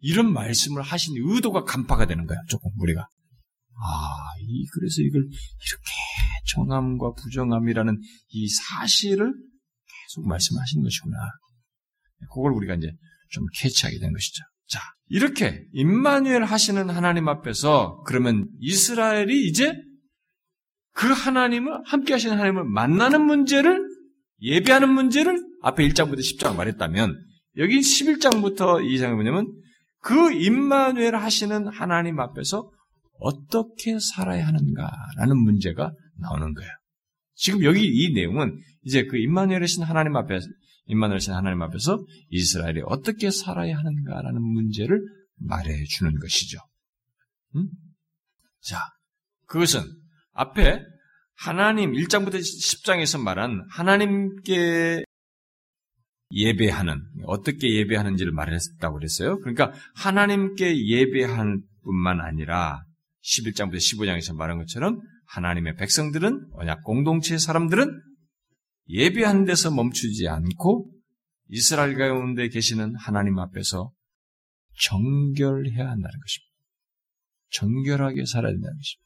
이런 말씀을 하신 의도가 간파가 되는 거야. 조금 우리가 아, 이 그래서 이걸 이렇게 정함과 부정함이라는 이 사실을 계속 말씀하신 것이구나. 그걸 우리가 이제 좀 캐치하게 된 것이죠. 자, 이렇게 임마누엘 하시는 하나님 앞에서 그러면 이스라엘이 이제 그 하나님을 함께 하시는 하나님을 만나는 문제를 예배하는 문제를 앞에 1장부터 10장 말했다면 여기 11장부터 2장에 뭐냐면 그 임마누엘 하시는 하나님 앞에서 어떻게 살아야 하는가라는 문제가 나오는 거예요. 지금 여기 이 내용은 이제 그 임마누엘 하신 하나님 앞에 임마누엘 하나님 앞에서 이스라엘이 어떻게 살아야 하는가라는 문제를 말해 주는 것이죠. 음? 자, 그것은 앞에 하나님 1장부터 10장에서 말한 하나님께 예배하는 어떻게 예배하는지를 말했다고 그랬어요. 그러니까 하나님께 예배할 뿐만 아니라 11장부터 15장에서 말한 것처럼 하나님의 백성들은 언약 공동체의 사람들은 예배하는 데서 멈추지 않고 이스라엘 가운데 계시는 하나님 앞에서 정결해야 한다는 것입니다. 정결하게 살아야 된다는 것입니다.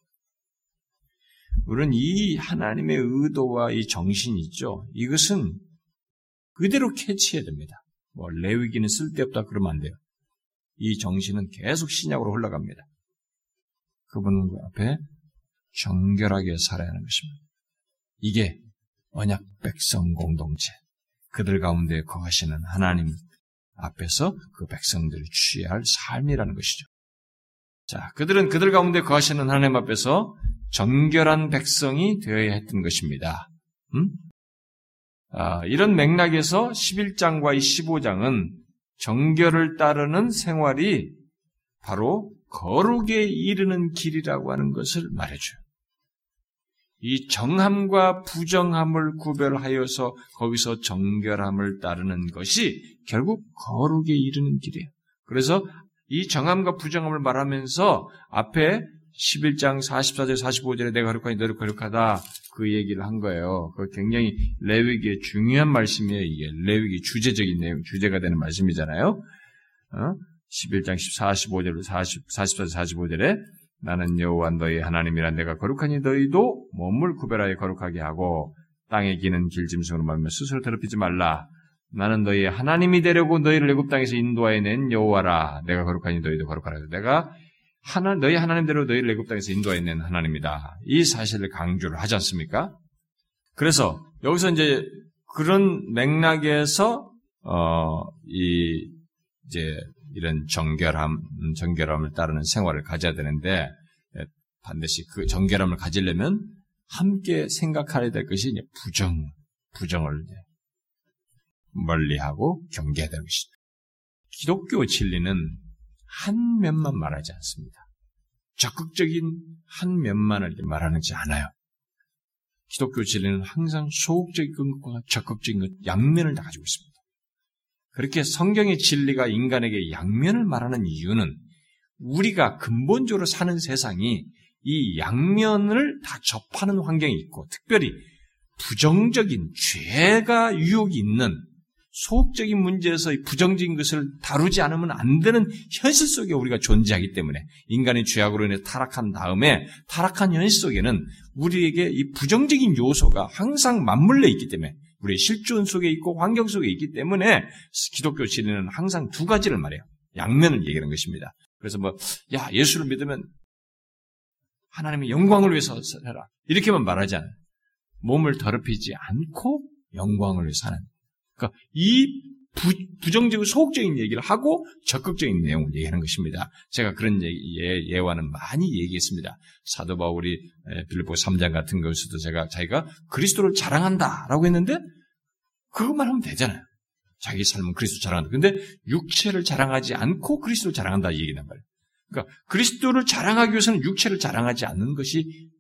우리는 이 하나님의 의도와 이 정신이 있죠. 이것은 그대로 캐치해야 됩니다. 뭐 레위기는 쓸데없다 그러면 안 돼요. 이 정신은 계속 신약으로 흘러갑니다. 그분 앞에 정결하게 살아야 하는 것입니다. 이게 언약 백성 공동체, 그들 가운데 거하시는 하나님 앞에서 그 백성들이 취해야 할 삶이라는 것이죠. 자, 그들은 그들 가운데 거하시는 하나님 앞에서 정결한 백성이 되어야 했던 것입니다. 음? 아, 이런 맥락에서 11장과 15장은 정결을 따르는 생활이 바로 거룩에 이르는 길이라고 하는 것을 말해줘요. 이 정함과 부정함을 구별하여서 거기서 정결함을 따르는 것이 결국 거룩에 이르는 길이에요. 그래서 이 정함과 부정함을 말하면서 앞에 11장 44절 45절에 내가 거룩하니 너를 거룩하다 그 얘기를 한 거예요. 그 굉장히 레위기의 중요한 말씀이에요. 이게 레위기 주제적인 내용, 주제가 되는 말씀이잖아요. 어? 11장 45절로 40, 44절 45절에 나는 여호와 너희 하나님이란 내가 거룩하니 너희도 몸을 구별하여 거룩하게 하고 땅에 기는 길짐승으로 말며 스스로 더럽히지 말라. 나는 너희의 하나님이 되려고 너희를 애굽 땅에서 인도하여 낸 여호와라. 내가 거룩하니 너희도 거룩하라. 내가 하나 너희 하나님대로 너희를 애굽 땅에서 인도하여 낸 하나님이다. 이 사실을 강조를 하지 않습니까? 그래서 여기서 이제 그런 맥락에서 어 이 이제 이런 정결함, 정결함을 따르는 생활을 가져야 되는데 예, 반드시 그 정결함을 가지려면 함께 생각해야 될 것이 이제 부정, 부정을 멀리하고 경계해야 될 것이다. 기독교 진리는 한 면만 말하지 않습니다. 적극적인 한 면만을 말하는지 않아요. 기독교 진리는 항상 소극적인 것과 적극적인 것, 양면을 다 가지고 있습니다. 그렇게 성경의 진리가 인간에게 양면을 말하는 이유는 우리가 근본적으로 사는 세상이 이 양면을 다 접하는 환경이 있고 특별히 부정적인 죄가 유혹이 있는 소극적인 문제에서 부정적인 것을 다루지 않으면 안 되는 현실 속에 우리가 존재하기 때문에 인간의 죄악으로 인해 타락한 다음에 타락한 현실 속에는 우리에게 이 부정적인 요소가 항상 맞물려 있기 때문에 우리의 실존 속에 있고 환경 속에 있기 때문에 기독교 진리는 항상 두 가지를 말해요. 양면을 얘기하는 것입니다. 그래서 뭐, 야, 예수를 믿으면 하나님의 영광을 위해서 살아라. 이렇게만 말하지 않아요. 몸을 더럽히지 않고 영광을 위해서 사는. 그러니까 이 부, 부정적이고 소극적인 얘기를 하고 적극적인 내용을 얘기하는 것입니다. 제가 그런 예, 예화는 많이 얘기했습니다. 사도 바울이 빌립보 3장 같은 것에서도 제가 자기가 그리스도를 자랑한다라고 했는데 그것만 하면 되잖아요. 자기 삶은 그리스도 자랑한다. 근데 육체를 자랑하지 않고 그리스도를 자랑한다 이 얘기란 말이에요. 그러니까 그리스도를 자랑하기 위해서는 육체를 자랑하지 않는 것이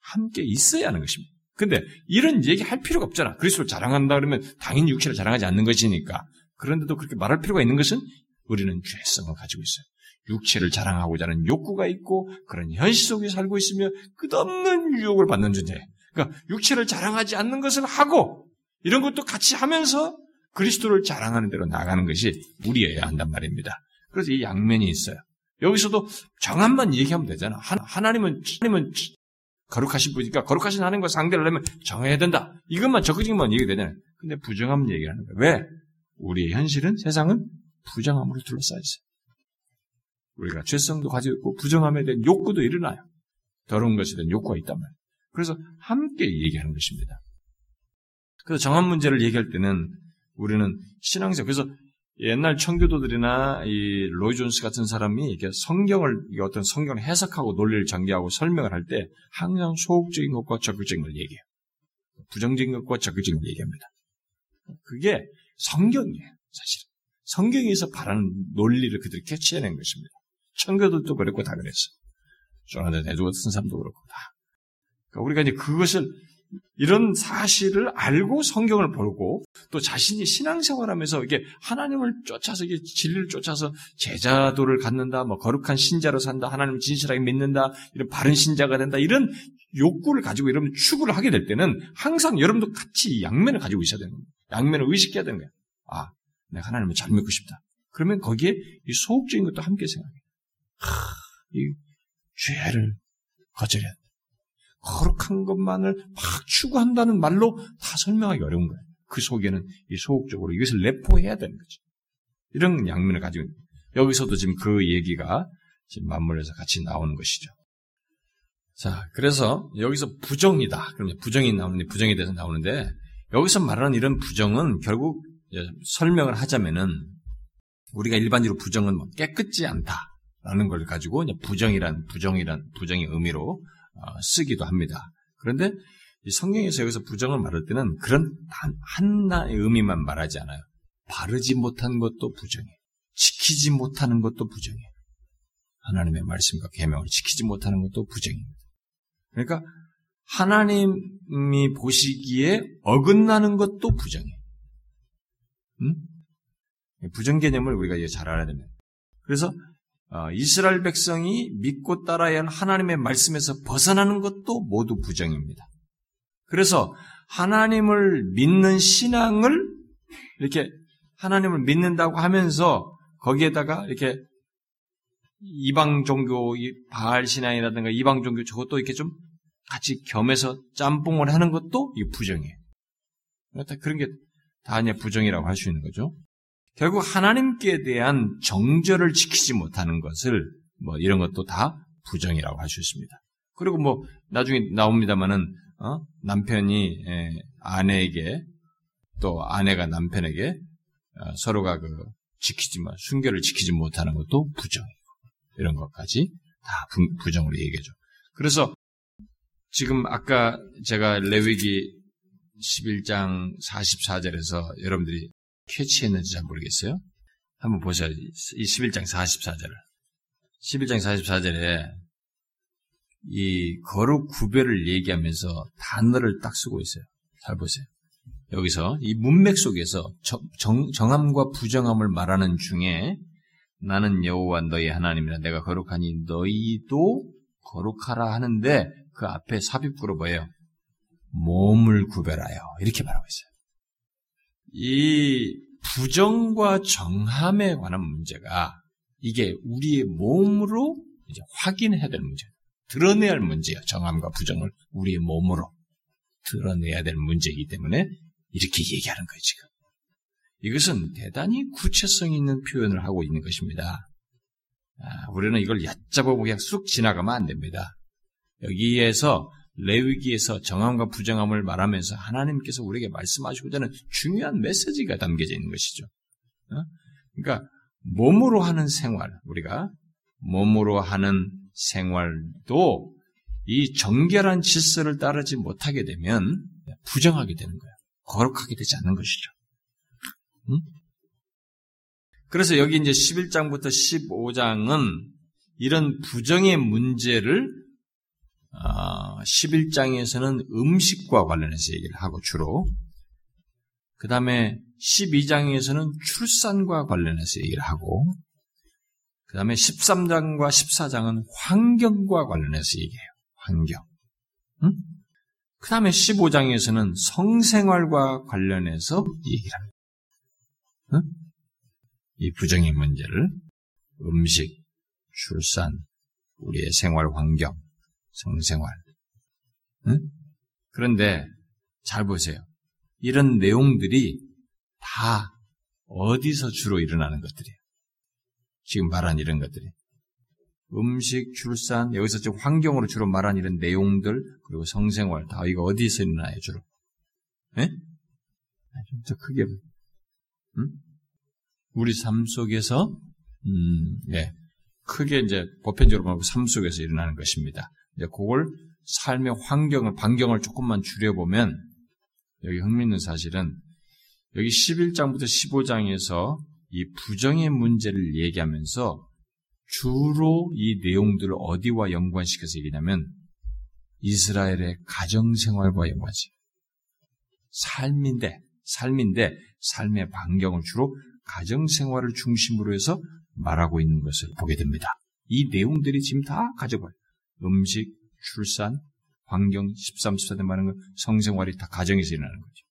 함께 있어야 하는 것입니다. 근데 이런 얘기 할 필요가 없잖아. 그리스도를 자랑한다 그러면 당연히 육체를 자랑하지 않는 것이니까. 그런데도 그렇게 말할 필요가 있는 것은 우리는 죄성을 가지고 있어요. 육체를 자랑하고자 하는 욕구가 있고 그런 현실 속에 살고 있으며 끝없는 유혹을 받는 존재. 그러니까 육체를 자랑하지 않는 것을 하고 이런 것도 같이 하면서 그리스도를 자랑하는 대로 나가는 것이 우리여야 한단 말입니다. 그래서 이 양면이 있어요. 여기서도 정함만 얘기하면 되잖아. 하나님은 하나님은 거룩하신 분이니까 거룩하신 하나님과 상대를 하면 정해야 된다. 이것만 적극적인만 얘기 되잖아요. 근데 부정함 얘기하는 거예요. 왜? 우리의 현실은 세상은 부정함으로 둘러싸여 있어요. 우리가 죄성도 가지고 있고 부정함에 대한 욕구도 일어나요. 더러운 것에 대한 욕구가 있단 말이에요. 그래서 함께 얘기하는 것입니다. 그래서 정한 문제를 얘기할 때는 우리는 신앙생 그래서 옛날 청교도들이나 이 로이 존스 같은 사람이 이렇게 성경을 어떤 성경을 해석하고 논리를 전개하고 설명을 할 때 항상 소극적인 것과 적극적인 걸 얘기해요. 부정적인 것과 적극적인 걸 얘기합니다. 그게 성경이에요, 사실. 성경에서 바라는 논리를 그들이 캐치해낸 것입니다. 청교도도 그랬고 다 그랬어. 조나단 대주 같은 사람도 그렇고 다. 그러니까 우리가 이제 그것을 이런 사실을 알고 성경을 보고 또 자신이 신앙생활하면서 이게 하나님을 쫓아서 이게 진리를 쫓아서 제자도를 갖는다, 뭐 거룩한 신자로 산다, 하나님을 진실하게 믿는다, 이런 바른 신자가 된다 이런 욕구를 가지고 여러분 추구를 하게 될 때는 항상 여러분도 같이 양면을 가지고 있어야 되는 겁니다. 양면을 의식해야 되는 거예요. 아, 내가 하나님을 잘 믿고 싶다. 그러면 거기에 이 소극적인 것도 함께 생각해. 하, 이 죄를 거절해야 돼. 거룩한 것만을 막 추구한다는 말로 다 설명하기 어려운 거예요. 그 속에는 이 소극적으로 이것을 내포해야 되는 거죠. 이런 양면을 가지고. 여기서도 지금 그 얘기가 지금 맞물려서 같이 나오는 것이죠. 자, 그래서 여기서 부정이다. 그러면 부정이 나오는데 부정에 대해서 나오는데 여기서 말하는 이런 부정은 결국 설명을 하자면은 우리가 일반적으로 부정은 뭐 깨끗지 않다라는 걸 가지고 부정이란 부정이란 부정의 의미로 어, 쓰기도 합니다. 그런데 성경에서 여기서 부정을 말할 때는 그런 단 하나의 의미만 말하지 않아요. 바르지 못한 것도 부정해. 지키지 못하는 것도 부정해. 하나님의 말씀과 계명을 지키지 못하는 것도 부정입니다. 그러니까 하나님이 보시기에 어긋나는 것도 부정해. 음? 부정 개념을 우리가 잘 알아야 됩니다. 그래서 어, 이스라엘 백성이 믿고 따라야 할 하나님의 말씀에서 벗어나는 것도 모두 부정입니다. 그래서 하나님을 믿는 신앙을 이렇게 하나님을 믿는다고 하면서 거기에다가 이렇게 이방 종교, 바알 신앙이라든가 이방 종교 저것도 이렇게 좀 같이 겸해서 짬뽕을 하는 것도 이 부정이에요. 그런 게다 이제 부정이라고 할 수 있는 거죠. 결국 하나님께 대한 정절을 지키지 못하는 것을 뭐 이런 것도 다 부정이라고 할 수 있습니다. 그리고 뭐 나중에 나옵니다만은 어? 남편이 에, 아내에게 또 아내가 남편에게 어, 서로가 그 지키지만 순결을 지키지 못하는 것도 부정이고 이런 것까지 다 부, 정으로 얘기해줘. 그래서 지금 아까 제가 레위기 11장 44절에서 여러분들이 캐치했는지 잘 모르겠어요. 한번 보세요. 이 11장 44절을. 11장 44절에 이 거룩 구별을 얘기하면서 단어를 딱 쓰고 있어요. 잘 보세요. 여기서 이 문맥 속에서 정, 정함과 부정함을 말하는 중에 나는 여호와 너희 하나님이라 내가 거룩하니 너희도 거룩하라 하는데 그 앞에 삽입구로 뭐예요? 몸을 구별하여 이렇게 말하고 있어요. 이 부정과 정함에 관한 문제가 이게 우리의 몸으로 이제 확인해야 될 문제, 드러내야 할 문제예요. 정함과 부정을 우리의 몸으로 드러내야 될 문제이기 때문에 이렇게 얘기하는 거예요, 지금. 이것은 대단히 구체성 있는 표현을 하고 있는 것입니다. 아, 우리는 이걸 얕잡아 그냥 쑥 지나가면 안 됩니다. 여기에서 레위기에서 정함과 부정함을 말하면서 하나님께서 우리에게 말씀하시고자 하는 중요한 메시지가 담겨져 있는 것이죠. 어? 그러니까 몸으로 하는 생활, 우리가 몸으로 하는 생활도 이 정결한 질서를 따르지 못하게 되면 부정하게 되는 거예요. 거룩하게 되지 않는 것이죠. 응? 그래서 여기 이제 11장부터 15장은 이런 부정의 문제를 11장에서는 어, 음식과 관련해서 얘기를 하고 주로 그 다음에 12장에서는 출산과 관련해서 얘기를 하고 그 다음에 13장과 14장은 환경과 관련해서 얘기해요. 환경. 응? 그 다음에 15장에서는 성생활과 관련해서 얘기를 합니다. 응? 이 부정의 문제를 음식, 출산, 우리의 생활 환경, 성생활. 응? 그런데 잘 보세요. 이런 내용들이 다 어디서 주로 일어나는 것들이에요. 지금 말한 이런 것들이. 음식, 출산, 여기서 지금 환경으로 주로 말한 이런 내용들, 그리고 성생활, 다 이거 어디서 일어나요, 주로? 예? 좀 더 크게. 응? 우리 삶 속에서, 음, 예. 크게 이제 보편적으로 말하고 삶 속에서 일어나는 것입니다. 이제 그걸 삶의 환경을, 반경을 조금만 줄여보면, 여기 흥미있는 사실은, 여기 11장부터 15장에서 이 부정의 문제를 얘기하면서 주로 이 내용들을 어디와 연관시켜서 얘기냐면 이스라엘의 가정생활과 연관시. 삶인데, 삶인데, 삶의 반경을 주로 가정생활을 중심으로 해서 말하고 있는 것을 보게 됩니다. 이 내용들이 지금 다 가져가요. 음식, 출산, 환경, 13, 14대 말하는 건 성생활이 다 가정에서 일어나는 거죠.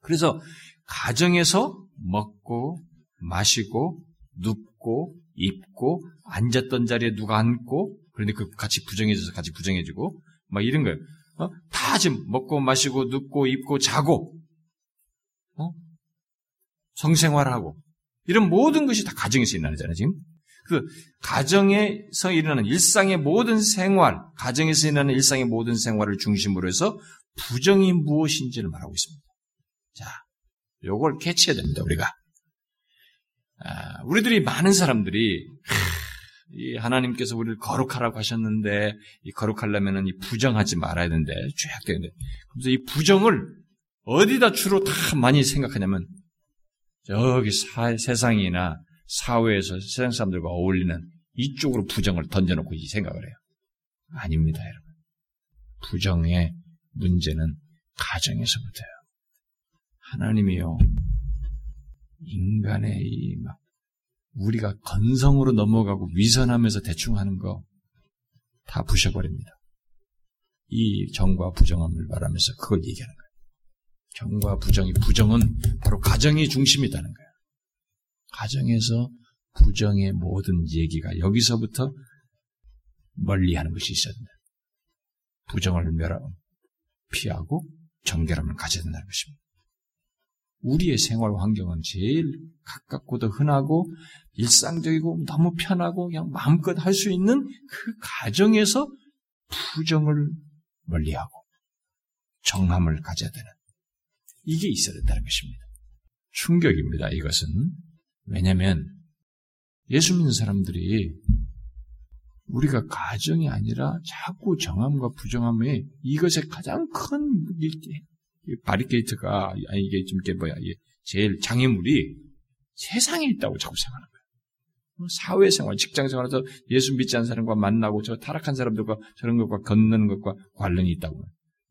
그래서 가정에서 먹고, 마시고, 눕고, 입고, 앉았던 자리에 누가 앉고, 그런데 그 같이 부정해져서 같이 부정해지고, 막 이런 거예요. 어? 다 지금 먹고, 마시고, 눕고, 입고, 자고, 어? 성생활하고, 이런 모든 것이 다 가정에서 일어나잖아요, 지금. 그, 가정에서 일어나는 일상의 모든 생활, 가정에서 일어나는 일상의 모든 생활을 중심으로 해서 부정이 무엇인지를 말하고 있습니다. 자, 요걸 캐치해야 됩니다, 우리가. 아, 우리들이 많은 사람들이 이 하나님께서 우리를 거룩하라고 하셨는데 이 거룩하려면은 이 부정하지 말아야 되는데 죄악되는데 그래서 이 부정을 어디다 주로 다 많이 생각하냐면 저기 사, 세상이나 사회에서 세상 사람들과 어울리는 이쪽으로 부정을 던져놓고 이 생각을 해요. 아닙니다, 여러분. 부정의 문제는 가정에서부터요. 하나님이요. 인간의 이 막 우리가 건성으로 넘어가고 위선하면서 대충 하는 거 다 부셔버립니다. 이 정과 부정함을 말하면서 그걸 얘기하는 거예요. 정과 부정이 부정은 바로 가정이 중심이다는 거예요. 가정에서 부정의 모든 얘기가 여기서부터 멀리하는 것이 있어야 된다. 부정을 멸하 피하고 정결함을 가져야 된다는 것입니다. 우리의 생활 환경은 제일 가깝고도 흔하고 일상적이고 너무 편하고 그냥 마음껏 할 수 있는 그 가정에서 부정을 멀리하고 정함을 가져야 되는 이게 있어야 된다는 것입니다. 충격입니다. 이것은 왜냐하면 예수 믿는 사람들이 우리가 가정이 아니라 자꾸 정함과 부정함이 이것의 가장 큰 바리케이트가 아니 이게 좀 이게 뭐야 이게 제일 장애물이 세상에 있다고 자꾸 생각하는 거예요. 뭐 사회생활, 직장생활에서 예수 믿지 않는 사람과 만나고 저 타락한 사람들과 저런 것과 걷는 것과 관련이 있다고.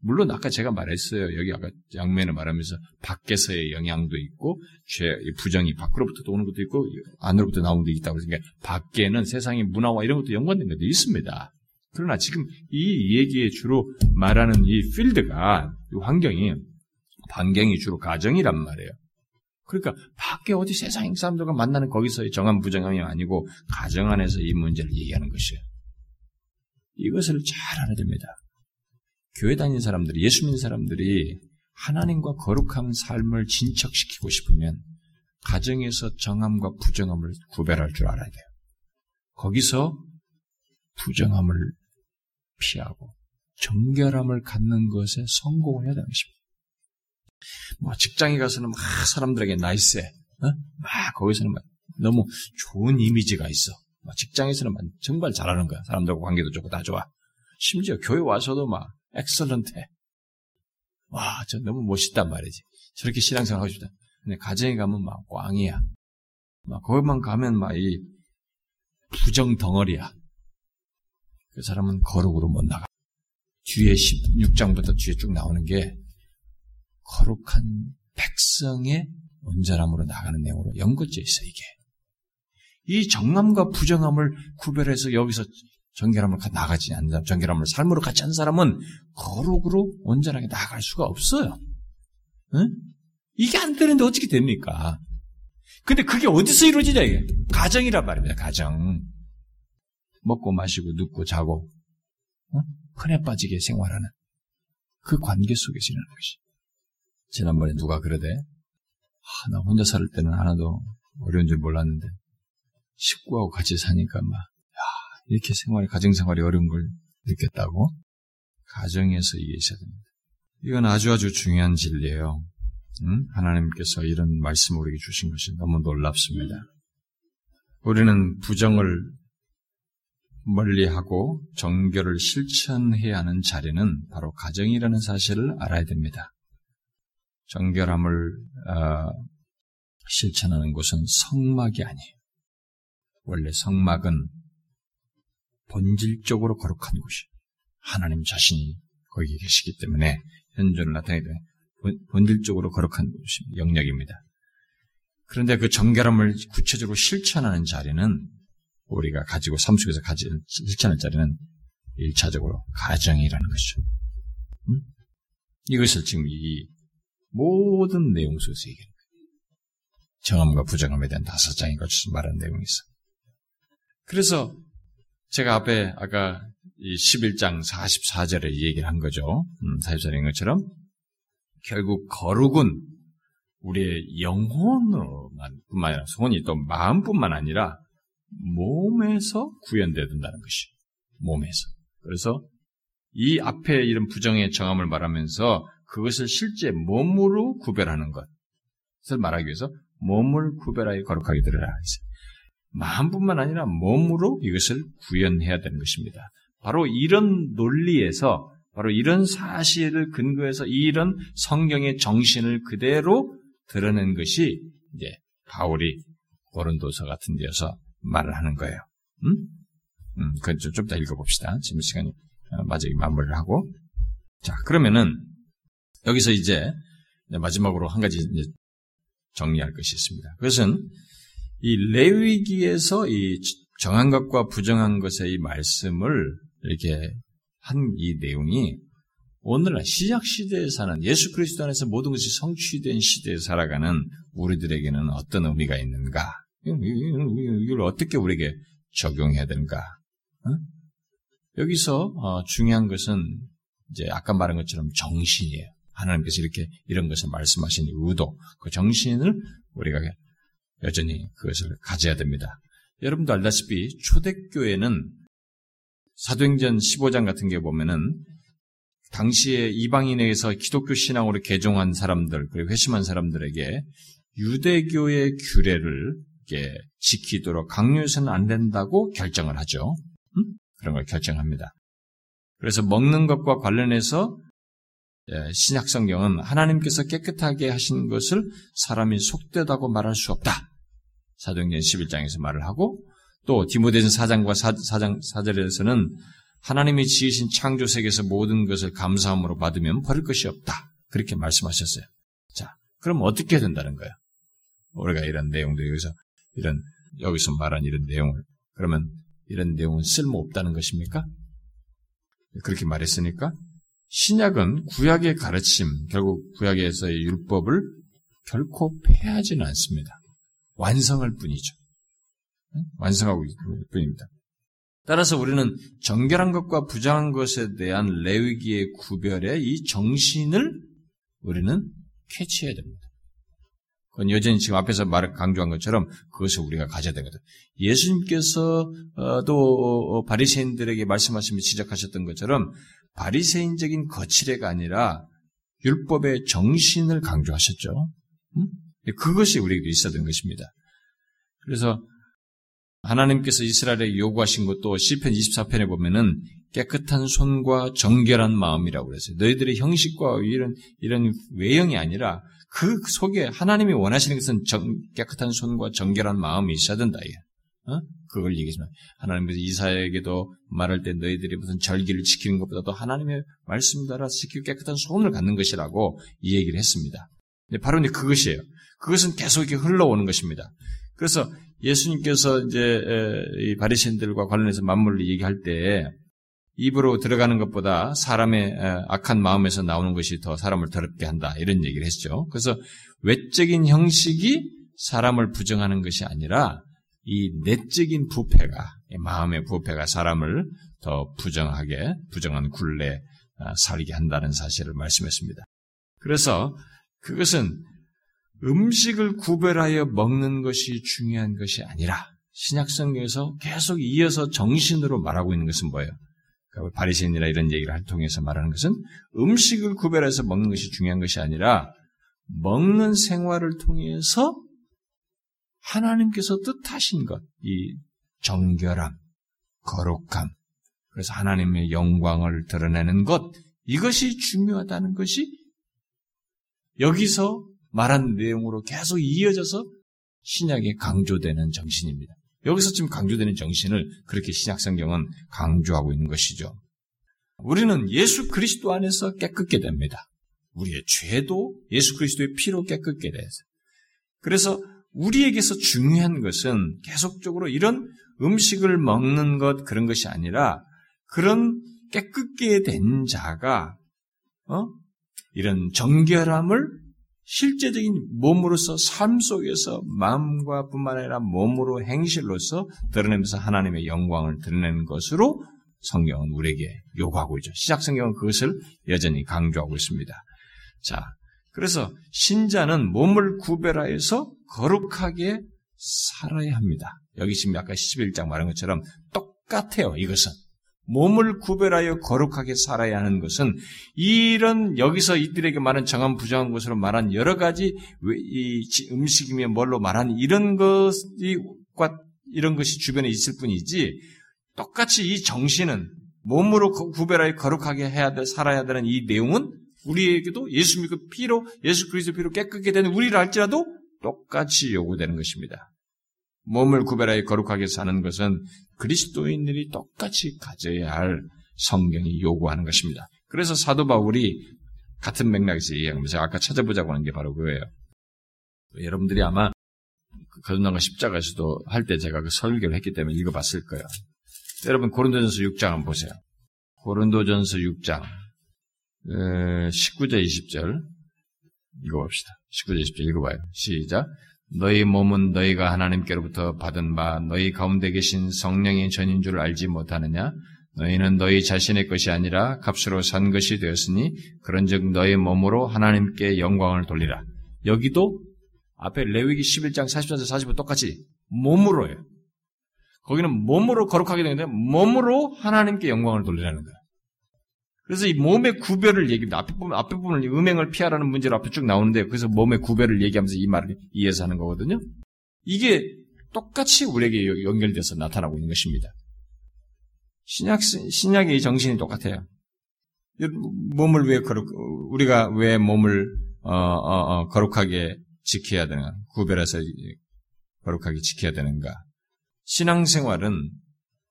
물론 아까 제가 말했어요. 여기 아까 양면을 말하면서 밖에서의 영향도 있고 죄 부정이 밖으로부터 오는 것도 있고 안으로부터 나오는 것도 있다고 그러니까 밖에는 세상의 문화와 이런 것도 연관된 것도 있습니다. 그러나 지금 이 얘기에 주로 말하는 이 필드가, 이 환경이, 반경이 주로 가정이란 말이에요. 그러니까 밖에 어디 세상 사람들과 만나는 거기서의 정한 부정함이 아니고 가정 안에서 이 문제를 얘기하는 것이에요. 이것을 잘 알아야 됩니다. 교회 다니는 사람들이, 예수 믿는 사람들이 하나님과 거룩한 삶을 진척시키고 싶으면 가정에서 정함과 부정함을 구별할 줄 알아야 돼요. 거기서 부정함을 피하고 정결함을 갖는 것에 성공을 해야 되는 것입니다. 뭐 직장에 가서는 막 사람들에게 나이스해, 어? 막 거기서는 막 너무 좋은 이미지가 있어. 막 직장에서는 막 정말 잘하는 거야. 사람들과 관계도 좋고 다 좋아. 심지어 교회 와서도 막 엑설런트해. 와, 저 너무 멋있단 말이지. 저렇게 신앙생활 하고 싶다. 근데 가정에 가면 막 꽝이야. 막 거기만 가면 막 이 부정 덩어리야. 그 사람은 거룩으로 못 나가. 뒤에 16장부터 뒤에 쭉 나오는 게 거룩한 백성의 온전함으로 나가는 내용으로 연결되어 있어 이게. 이 정함과 부정함을 구별해서 여기서 정결함을 나가지 않는 사람, 정결함을 삶으로 같이 하는 사람은 거룩으로 온전하게 나갈 수가 없어요. 응? 이게 안 되는데 어떻게 됩니까? 근데 그게 어디서 이루어지냐, 이게? 가정이란 말입니다, 가정. 먹고 마시고 눕고 자고 어? 흔해 빠지게 생활하는 그 관계 속에서 일어나는 것이. 지난번에 누가 그러대? 아, 나 혼자 살 때는 하나도 어려운 줄 몰랐는데 식구하고 같이 사니까 막 야, 이렇게 생활이 가정생활이 어려운 걸 느꼈다고? 가정에서 이게 있어야 됩니다. 이건 아주 아주 중요한 진리예요. 응? 하나님께서 이런 말씀을 우리에게 주신 것이 너무 놀랍습니다. 우리는 부정을 멀리하고 정결을 실천해야 하는 자리는 바로 가정이라는 사실을 알아야 됩니다. 정결함을 어, 실천하는 곳은 성막이 아니에요. 원래 성막은 본질적으로 거룩한 곳이 하나님 자신이 거기 계시기 때문에 현존을 나타내게 되는 본질적으로 거룩한 곳입니다. 영역입니다. 그런데 그 정결함을 구체적으로 실천하는 자리는 우리가 가지고 삶 속에서 가지 실천할 자리는 일차적으로 가정이라는 것이죠. 음? 이것을 지금 이 모든 내용 속에서 얘기하는 거예요. 정함과 부정함에 대한 다섯 장에 걸쳐서 말하는 내용이 있어. 그래서 제가 앞에 아까 이 11장 44절에 얘기를 한 거죠. 음, 44절인 것처럼 결국 거룩은 우리의 영혼으로만 뿐만 아니라 손이 또 마음뿐만 아니라 몸에서 구현되어야 된다는 것이 몸에서. 그래서 이 앞에 이런 부정의 정함을 말하면서 그것을 실제 몸으로 구별하는 것을 말하기 위해서 몸을 구별하여 거룩하게 들으라. 마음뿐만 아니라 몸으로 이것을 구현해야 되는 것입니다. 바로 이런 논리에서 바로 이런 사실을 근거해서 이런 성경의 정신을 그대로 드러낸 것이 이제 바울이 고린도서 같은 데서 말을 하는 거예요. 음? 음, 그건 좀더 읽어봅시다. 지금 시간이 어, 마지막에 마무리를 하고. 자, 그러면은 여기서 이제 마지막으로 한 가지 정리할 것이 있습니다. 그것은 이 레위기에서 이 정한 것과 부정한 것의 이 말씀을 이렇게 한 이 내용이 오늘날 시작 시대에 사는 예수 그리스도 안에서 모든 것이 성취된 시대에 살아가는 우리들에게는 어떤 의미가 있는가? 이걸 어떻게 우리에게 적용해야 되는가? 어? 여기서 어, 중요한 것은 이제 아까 말한 것처럼 정신이에요. 하나님께서 이렇게 이런 것을 말씀하신 의도, 그 정신을 우리가 여전히 그것을 가져야 됩니다. 여러분도 알다시피 초대교회는 사도행전 15장 같은 게 보면은 당시에 이방인에게서 기독교 신앙으로 개종한 사람들 그리고 회심한 사람들에게 유대교의 규례를 지키도록 강요해서는 안 된다고 결정을 하죠. 음? 그런 걸 결정합니다. 그래서 먹는 것과 관련해서 예, 신약 성경은 하나님께서 깨끗하게 하신 것을 사람이 속되다고 말할 수 없다. 사도행전 11장에서 말을 하고 또 디모데전 4장과 4, 장 4절에서는 하나님이 지으신 창조 세계에서 모든 것을 감사함으로 받으면 버릴 것이 없다. 그렇게 말씀하셨어요. 자, 그럼 어떻게 된다는 거예요? 우리가 이런 내용들 여기서 이런 여기서 말한 이런 내용을 그러면 이런 내용은 쓸모 없다는 것입니까? 그렇게 말했으니까 신약은 구약의 가르침, 결국 구약에서의 율법을 결코 폐하지는 않습니다. 완성할 뿐이죠. 완성하고 있을 뿐입니다. 따라서 우리는 정결한 것과 부정한 것에 대한 레위기의 구별의 이 정신을 우리는 캐치해야 됩니다. 그건 여전히 지금 앞에서 말 강조한 것처럼 그것을 우리가 가져야 되거든. 예수님께서도 바리새인들에게 말씀하시며 지적하셨던 것처럼 바리새인적인 거칠애가 아니라 율법의 정신을 강조하셨죠. 음? 그것이 우리에게도 있어야 되는 것입니다. 그래서 하나님께서 이스라엘에 요구하신 것도 시편 24편에 보면은 깨끗한 손과 정결한 마음이라고 그랬어요. 너희들의 형식과 이런 이런 외형이 아니라 그 속에 하나님이 원하시는 것은 정, 깨끗한 손과 정결한 마음이 있어야 된다. 이게. 어? 그걸 얘기했지만 하나님께서 이사에게도 말할 때 너희들이 무슨 절기를 지키는 것보다도 하나님의 말씀 따라 지키고 깨끗한 손을 갖는 것이라고 이 얘기를 했습니다. 바로 이제 그것이에요. 그것은 계속 이렇게 흘러오는 것입니다. 그래서 예수님께서 이제 이 바리새인들과 관련해서 만물을 얘기할 때 입으로 들어가는 것보다 사람의 악한 마음에서 나오는 것이 더 사람을 더럽게 한다 이런 얘기를 했죠. 그래서 외적인 형식이 사람을 부정하는 것이 아니라 이 내적인 부패가 마음의 부패가 사람을 더 부정하게 부정한 굴레 아, 살게 한다는 사실을 말씀했습니다. 그래서 그것은 음식을 구별하여 먹는 것이 중요한 것이 아니라 신약성경에서 계속 이어서 정신으로 말하고 있는 것은 뭐예요? 그러니까 바리새인이나 이런 얘기를 통해서 말하는 것은 음식을 구별해서 먹는 것이 중요한 것이 아니라 먹는 생활을 통해서 하나님께서 뜻하신 것, 이 정결함, 거룩함, 그래서 하나님의 영광을 드러내는 것, 이것이 중요하다는 것이 여기서 말한 내용으로 계속 이어져서 신약에 강조되는 정신입니다. 여기서 지금 강조되는 정신을 그렇게 신약 성경은 강조하고 있는 것이죠. 우리는 예수 그리스도 안에서 깨끗게 됩니다. 우리의 죄도 예수 그리스도의 피로 깨끗게 돼서. 그래서 우리에게서 중요한 것은 계속적으로 이런 음식을 먹는 것 그런 것이 아니라 그런 깨끗게 된 자가 어? 이런 정결함을 실제적인 몸으로서 삶 속에서 마음과 뿐만 아니라 몸으로 행실로서 드러내면서 하나님의 영광을 드러내는 것으로 성경은 우리에게 요구하고 있죠. 시작 성경은 그것을 여전히 강조하고 있습니다. 자, 그래서 신자는 몸을 구별하여서 거룩하게 살아야 합니다. 여기 지금 아까 11장 말한 것처럼 똑같아요, 이것은. 몸을 구별하여 거룩하게 살아야 하는 것은 이런 여기서 이들에게 말한 정한 부정한 것으로 말한 여러 가지 이 음식이며 뭘로 말한 이런 것과 이런 것이 주변에 있을 뿐이지 똑같이 이 정신은 몸으로 구별하여 거룩하게 해야 돼 살아야 되는 이 내용은 우리에게도 예수 믿고 피로 예수 그리스도 피로 깨끗게 되는 우리를 할지라도 똑같이 요구되는 것입니다. 몸을 구별하여 거룩하게 사는 것은 그리스도인들이 똑같이 가져야 할 성경이 요구하는 것입니다. 그래서 사도 바울이 같은 맥락에서 얘기하면서 아까 찾아보자고 하는 게 바로 그거예요. 여러분들이 아마 그 거듭난과 십자가에서도 할 때 제가 그 설교를 했기 때문에 읽어봤을 거예요. 여러분 고린도전서 6장 한번 보세요. 고린도전서 6장 19절 20절 읽어봅시다. 19절 20절 읽어봐요. 시작. 너희 몸은 너희가 하나님께로부터 받은 바 너희 가운데 계신 성령의 전인 줄 알지 못하느냐? 너희는 너희 자신의 것이 아니라 값으로 산 것이 되었으니 그런즉 너희 몸으로 하나님께 영광을 돌리라. 여기도 앞에 레위기 11장 40절에서 40절 똑같이 몸으로예요. 거기는 몸으로 거룩하게 되는데 몸으로 하나님께 영광을 돌리라는 거예요. 그래서 이 몸의 구별을 얘기합니다. 앞에 부분, 앞에 부분을 음행을 피하라는 문제로 앞에 쭉 나오는데, 그래서 몸의 구별을 얘기하면서 이 말을 이해해서 하는 거거든요. 이게 똑같이 우리에게 연결돼서 나타나고 있는 것입니다. 신약, 신약의 정신이 똑같아요. 몸을 왜 거룩, 우리가 왜 몸을, 어, 어, 어, 거룩하게 지켜야 되는가? 구별해서 거룩하게 지켜야 되는가? 신앙생활은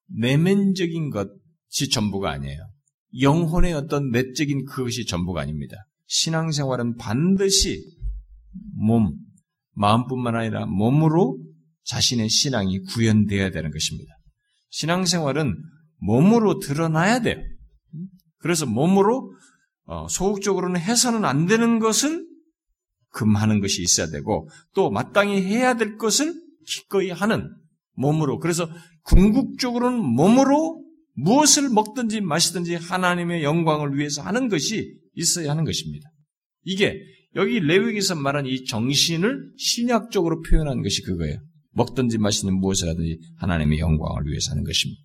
내면적인 것이 전부가 아니에요. 영혼의 어떤 내적인 그것이 전부가 아닙니다. 신앙생활은 반드시 몸, 마음뿐만 아니라 몸으로 자신의 신앙이 구현되어야 되는 것입니다. 신앙생활은 몸으로 드러나야 돼요. 그래서 몸으로 어, 소극적으로는 해서는 안 되는 것은 금하는 것이 있어야 되고 또 마땅히 해야 될 것을 기꺼이 하는 몸으로 그래서 궁극적으로는 몸으로 무엇을 먹든지 마시든지 하나님의 영광을 위해서 하는 것이 있어야 하는 것입니다. 이게 여기 레위기에서 말한 이 정신을 신약적으로 표현한 것이 그거예요. 먹든지 마시는 무엇을 하든지 하나님의 영광을 위해서 하는 것입니다.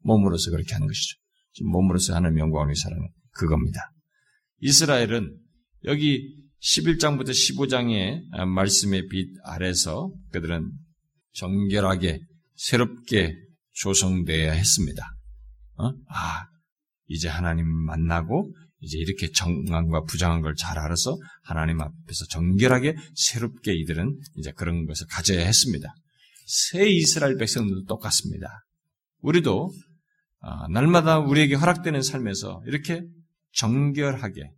몸으로서 그렇게 하는 것이죠. 지금 몸으로서 하나님의 영광을 위해서 하는 그겁니다. 이스라엘은 여기 11장부터 15장의 말씀의 빛 아래서 그들은 정결하게 새롭게 조성되어야 했습니다. 어? 아, 이제 하나님 만나고 이제 이렇게 정황과 부정한 걸 잘 알아서 하나님 앞에서 정결하게 새롭게 이들은 이제 그런 것을 가져야 했습니다. 새 이스라엘 백성들도 똑같습니다. 우리도 아, 날마다 우리에게 허락되는 삶에서 이렇게 정결하게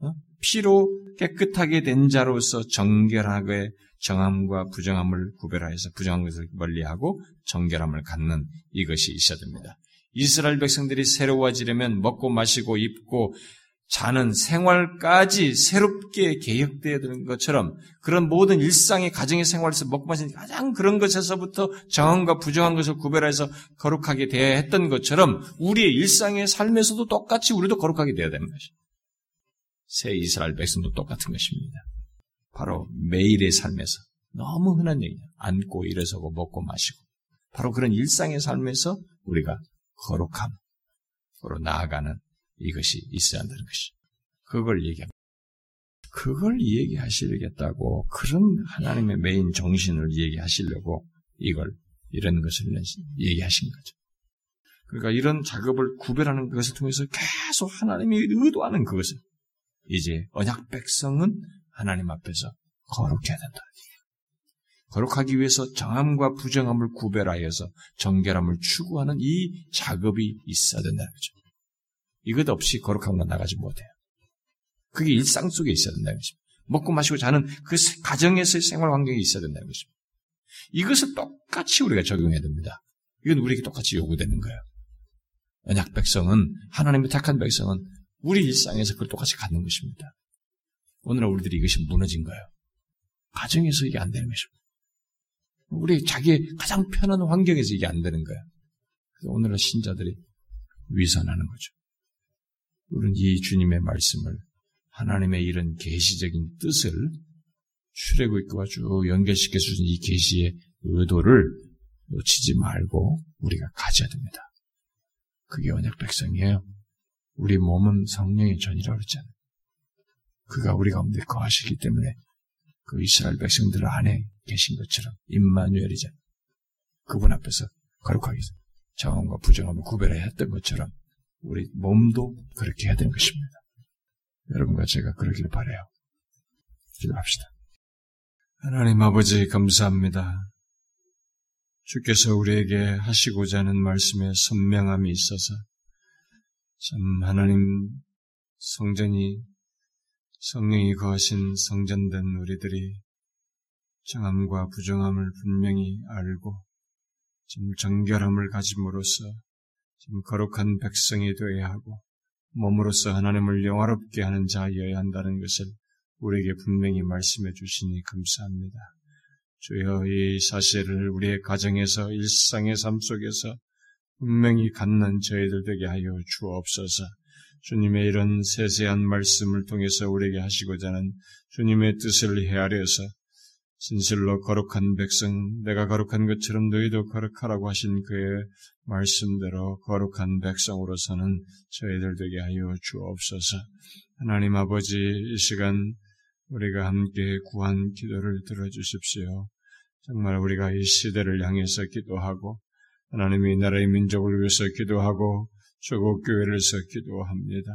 어? 피로 깨끗하게 된 자로서 정결하게 정함과 부정함을 구별하여서 부정한 것을 멀리하고 정결함을 갖는 이것이 있어야 됩니다. 이스라엘 백성들이 새로워지려면 먹고 마시고 입고 자는 생활까지 새롭게 개혁되어야 되는 것처럼 그런 모든 일상의 가정의 생활에서 먹고 마시는 가장 그런 것에서부터 정함과 부정한 것을 구별해서 거룩하게 되어야 했던 것처럼 우리의 일상의 삶에서도 똑같이 우리도 거룩하게 되어야 되는 것입니다. 새 이스라엘 백성도 똑같은 것입니다. 바로 매일의 삶에서 너무 흔한 얘기예요. 앉고 일어서고 먹고 마시고 바로 그런 일상의 삶에서 우리가 거룩함으로 나아가는 이것이 있어야 한다는 것이 그걸 얘기합니다. 그걸 얘기하시겠다고 그런 하나님의 메인 정신을 얘기하시려고 이걸 이런 것을 얘기하신 거죠. 그러니까 이런 작업을 구별하는 것을 통해서 계속 하나님이 의도하는 그것을 이제 언약 백성은 하나님 앞에서 거룩해야 된다. 거룩하기 위해서 정함과 부정함을 구별하여서 정결함을 추구하는 이 작업이 있어야 된다는 거죠. 이것 없이 건 나가지 못해요. 그게 일상 속에 있어야 된다는 것입니다. 먹고 마시고 자는 그 가정에서의 생활 환경이 있어야 된다는 것입니다. 이것을 똑같이 우리가 적용해야 됩니다. 이건 우리에게 똑같이 요구되는 거예요. 언약 백성은 하나님의 택한 백성은 우리 일상에서 그걸 똑같이 갖는 것입니다. 오늘날 우리들이 이것이 무너진 거예요. 가정에서 이게 안 되는 것입니다. 우리 자기의 가장 편한 환경에서 이게 안 되는 거예요. 그래서 오늘날 신자들이 위선하는 거죠. 우리는 이 주님의 말씀을 하나님의 이런 계시적인 뜻을 출애굽과 쭉 연결시켜 주신 이 계시의 의도를 놓치지 말고 우리가 가져야 됩니다. 그게 언약 백성이에요. 우리 몸은 성령의 전이라고 그랬잖아요. 그가 우리 가운데 거하시기 때문에 그 이스라엘 백성들 안에 계신 것처럼 임마누엘이잖아요. 그분 앞에서 거룩하게 정함과 부정함을 구별해야 했던 것처럼 우리 몸도 그렇게 해야 되는 것입니다. 여러분과 제가 그러기를 바래요. 기도합시다. 하나님 아버지 감사합니다. 주께서 우리에게 하시고자 하는 말씀에 선명함이 있어서 참 하나님 성전이 성령이 거하신 성전된 우리들이 정함과 부정함을 분명히 알고 좀 정결함을 가짐으로써 좀 거룩한 백성이 되어야 하고 몸으로서 하나님을 영화롭게 하는 자여야 한다는 것을 우리에게 분명히 말씀해 주시니 감사합니다. 주여 이 사실을 우리의 가정에서 일상의 삶 속에서 분명히 갖는 저희들 되게 하여 주옵소서. 주님의 이런 세세한 말씀을 통해서 우리에게 하시고자 하는 주님의 뜻을 헤아려서 진실로 거룩한 백성, 내가 거룩한 것처럼 너희도 거룩하라고 하신 그의 말씀대로 거룩한 백성으로서는 저희들 되게 하여 주옵소서. 하나님 아버지, 이 시간 우리가 함께 구한 기도를 들어주십시오. 정말 우리가 이 시대를 향해서 기도하고 하나님이 나라의 민족을 위해서 기도하고 조국 교회를서 기도합니다.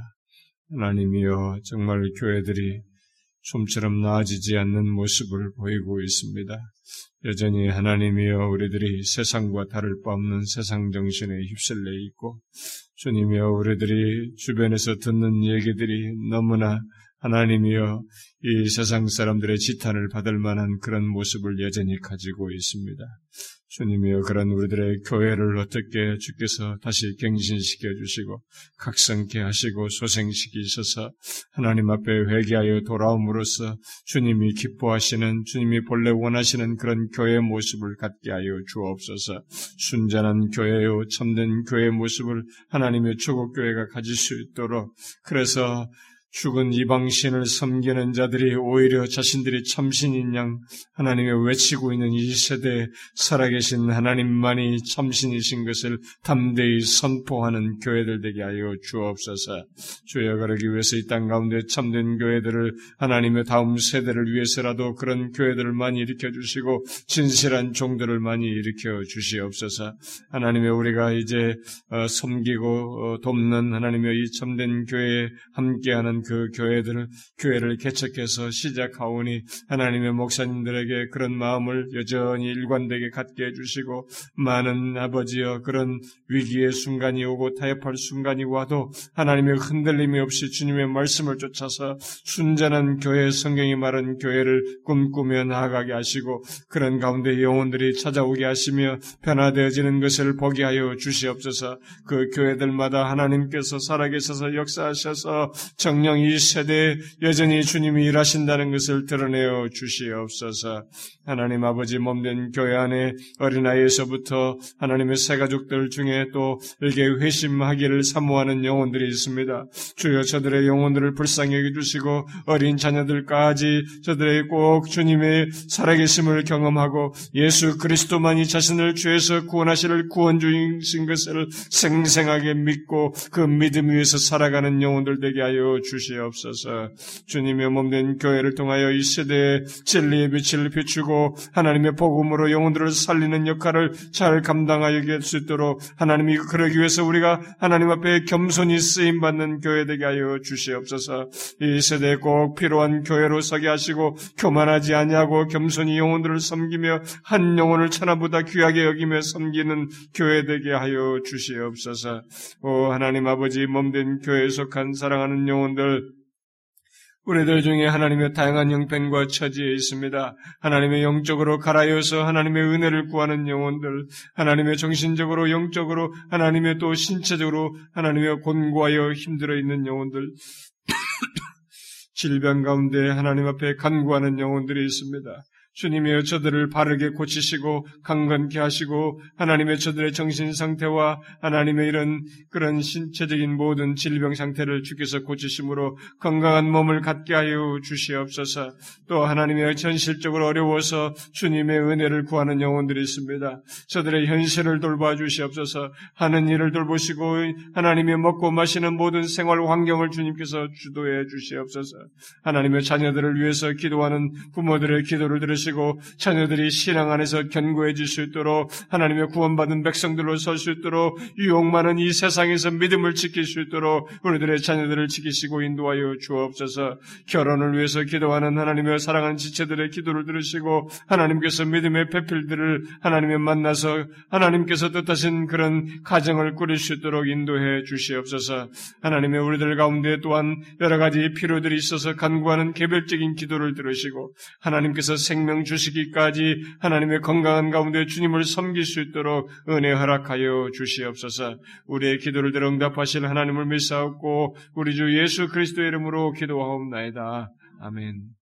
하나님이여 정말 교회들이 좀처럼 나아지지 않는 모습을 보이고 있습니다. 여전히 하나님이여 우리들이 세상과 다를 바 없는 세상 정신에 휩쓸려 있고 주님이여 우리들이 주변에서 듣는 얘기들이 너무나 하나님이여 이 세상 사람들의 지탄을 받을 만한 그런 모습을 여전히 가지고 있습니다. 주님이여 그런 우리들의 교회를 어떻게 주께서 다시 갱신시켜 주시고 각성케 하시고 소생시키셔서 하나님 앞에 회개하여 돌아옴으로써 주님이 기뻐하시는 주님이 본래 원하시는 그런 교회 모습을 갖게 하여 주옵소서. 순전한 교회요 참된 교회 모습을 하나님의 초국 교회가 가질 수 있도록 그래서 죽은 이방신을 섬기는 자들이 오히려 자신들이 참신인 양 하나님의 외치고 있는 이 세대에 살아계신 하나님만이 참신이신 것을 담대히 선포하는 교회들 되게 하여 주옵소서. 주여 그러기 위해서 이 땅 가운데 참된 교회들을 하나님의 다음 세대를 위해서라도 그런 교회들을 많이 일으켜 주시고 진실한 종들을 많이 일으켜 주시옵소서. 하나님의 우리가 이제 어, 섬기고 어, 돕는 하나님의 이 참된 교회에 함께하는 그 교회들을 교회를 개척해서 시작하오니 하나님의 목사님들에게 그런 마음을 여전히 일관되게 갖게 해주시고 많은 아버지여 그런 위기의 순간이 오고 타협할 순간이 와도 하나님의 흔들림이 없이 주님의 말씀을 쫓아서 순전한 교회 성경이 말한 교회를 꿈꾸며 나아가게 하시고 그런 가운데 영혼들이 찾아오게 하시며 변화되어지는 것을 보게 하여 주시옵소서. 그 교회들마다 하나님께서 살아계셔서 역사하셔서 정령 영영 이 세대에 여전히 주님이 일하신다는 것을 드러내어 주시옵소서. 하나님 아버지 몸된 교회 안에 어린아이에서부터 하나님의 새가족들 중에 또 일개 회심하기를 사모하는 영혼들이 있습니다. 주여 저들의 영혼들을 불쌍히 여겨주시고 어린 자녀들까지 저들의 꼭 주님의 살아계심을 경험하고 예수 그리스도만이 자신을 죄에서 구원하실 구원주이신 것을 생생하게 믿고 그 믿음 위에서 살아가는 영혼들 되게 하여 주시옵소서. 주시옵소서. 주님의 몸된 교회를 통하여 이 세대에 진리의 빛을 비추고 하나님의 복음으로 영혼들을 살리는 역할을 잘 감당하게 할 수 있도록 하나님이 그러기 위해서 우리가 하나님 앞에 겸손히 쓰임 받는 교회 되게 하여 주시옵소서. 이 세대에 꼭 필요한 교회로 서게 하시고 교만하지 아니하고 겸손히 영혼들을 섬기며 한 영혼을 천하보다 귀하게 여기며 섬기는 교회 되게 하여 주시옵소서. 오 하나님 아버지 몸된 교회에 속한 사랑하는 영혼들 우리들 중에 하나님의 다양한 형편과 처지에 있습니다. 하나님의 영적으로 갈아여서 하나님의 은혜를 구하는 영혼들, 하나님의 정신적으로, 영적으로, 하나님의 또 신체적으로 하나님의 곤고하여 힘들어 있는 영혼들, [COUGHS] 질병 가운데 하나님 앞에 간구하는 영혼들이 있습니다. 주님이여 저들을 바르게 고치시고 강건케 하시고 하나님의 저들의 정신 상태와 하나님의 이런 그런 신체적인 모든 질병 상태를 주께서 고치심으로 건강한 몸을 갖게 하여 주시옵소서. 또 하나님의 현실적으로 어려워서 주님의 은혜를 구하는 영혼들이 있습니다. 저들의 현실을 돌봐 주시옵소서. 하는 일을 돌보시고 하나님의 먹고 마시는 모든 생활 환경을 주님께서 주도해 주시옵소서. 하나님의 자녀들을 위해서 기도하는 부모들의 기도를 들으시 주시고 자녀들이 신앙 안에서 견고해질 수 있도록 하나님의 구원받은 백성들로 설 수 있도록 유혹 많은 이 세상에서 믿음을 지킬 수 있도록 우리들의 자녀들을 지키시고 인도하여 주옵소서. 결혼을 위해서 기도하는 하나님의 사랑하는 지체들의 기도를 들으시고 하나님께서 믿음의 배필들을 하나님의 만나서 하나님께서 뜻하신 그런 가정을 꾸릴 수 있도록 인도해 주시옵소서. 하나님의 우리들 가운데 또한 여러 가지 필요들이 있어서 간구하는 개별적인 기도를 들으시고 하나님께서 생명 생명 주시기까지 하나님의 건강한 가운데 주님을 섬길 수 있도록 은혜 허락하여 주시옵소서. 우리의 기도를 들어 응답하실 하나님을 믿사옵고 우리 주 예수 그리스도의 이름으로 기도하옵나이다. 아멘.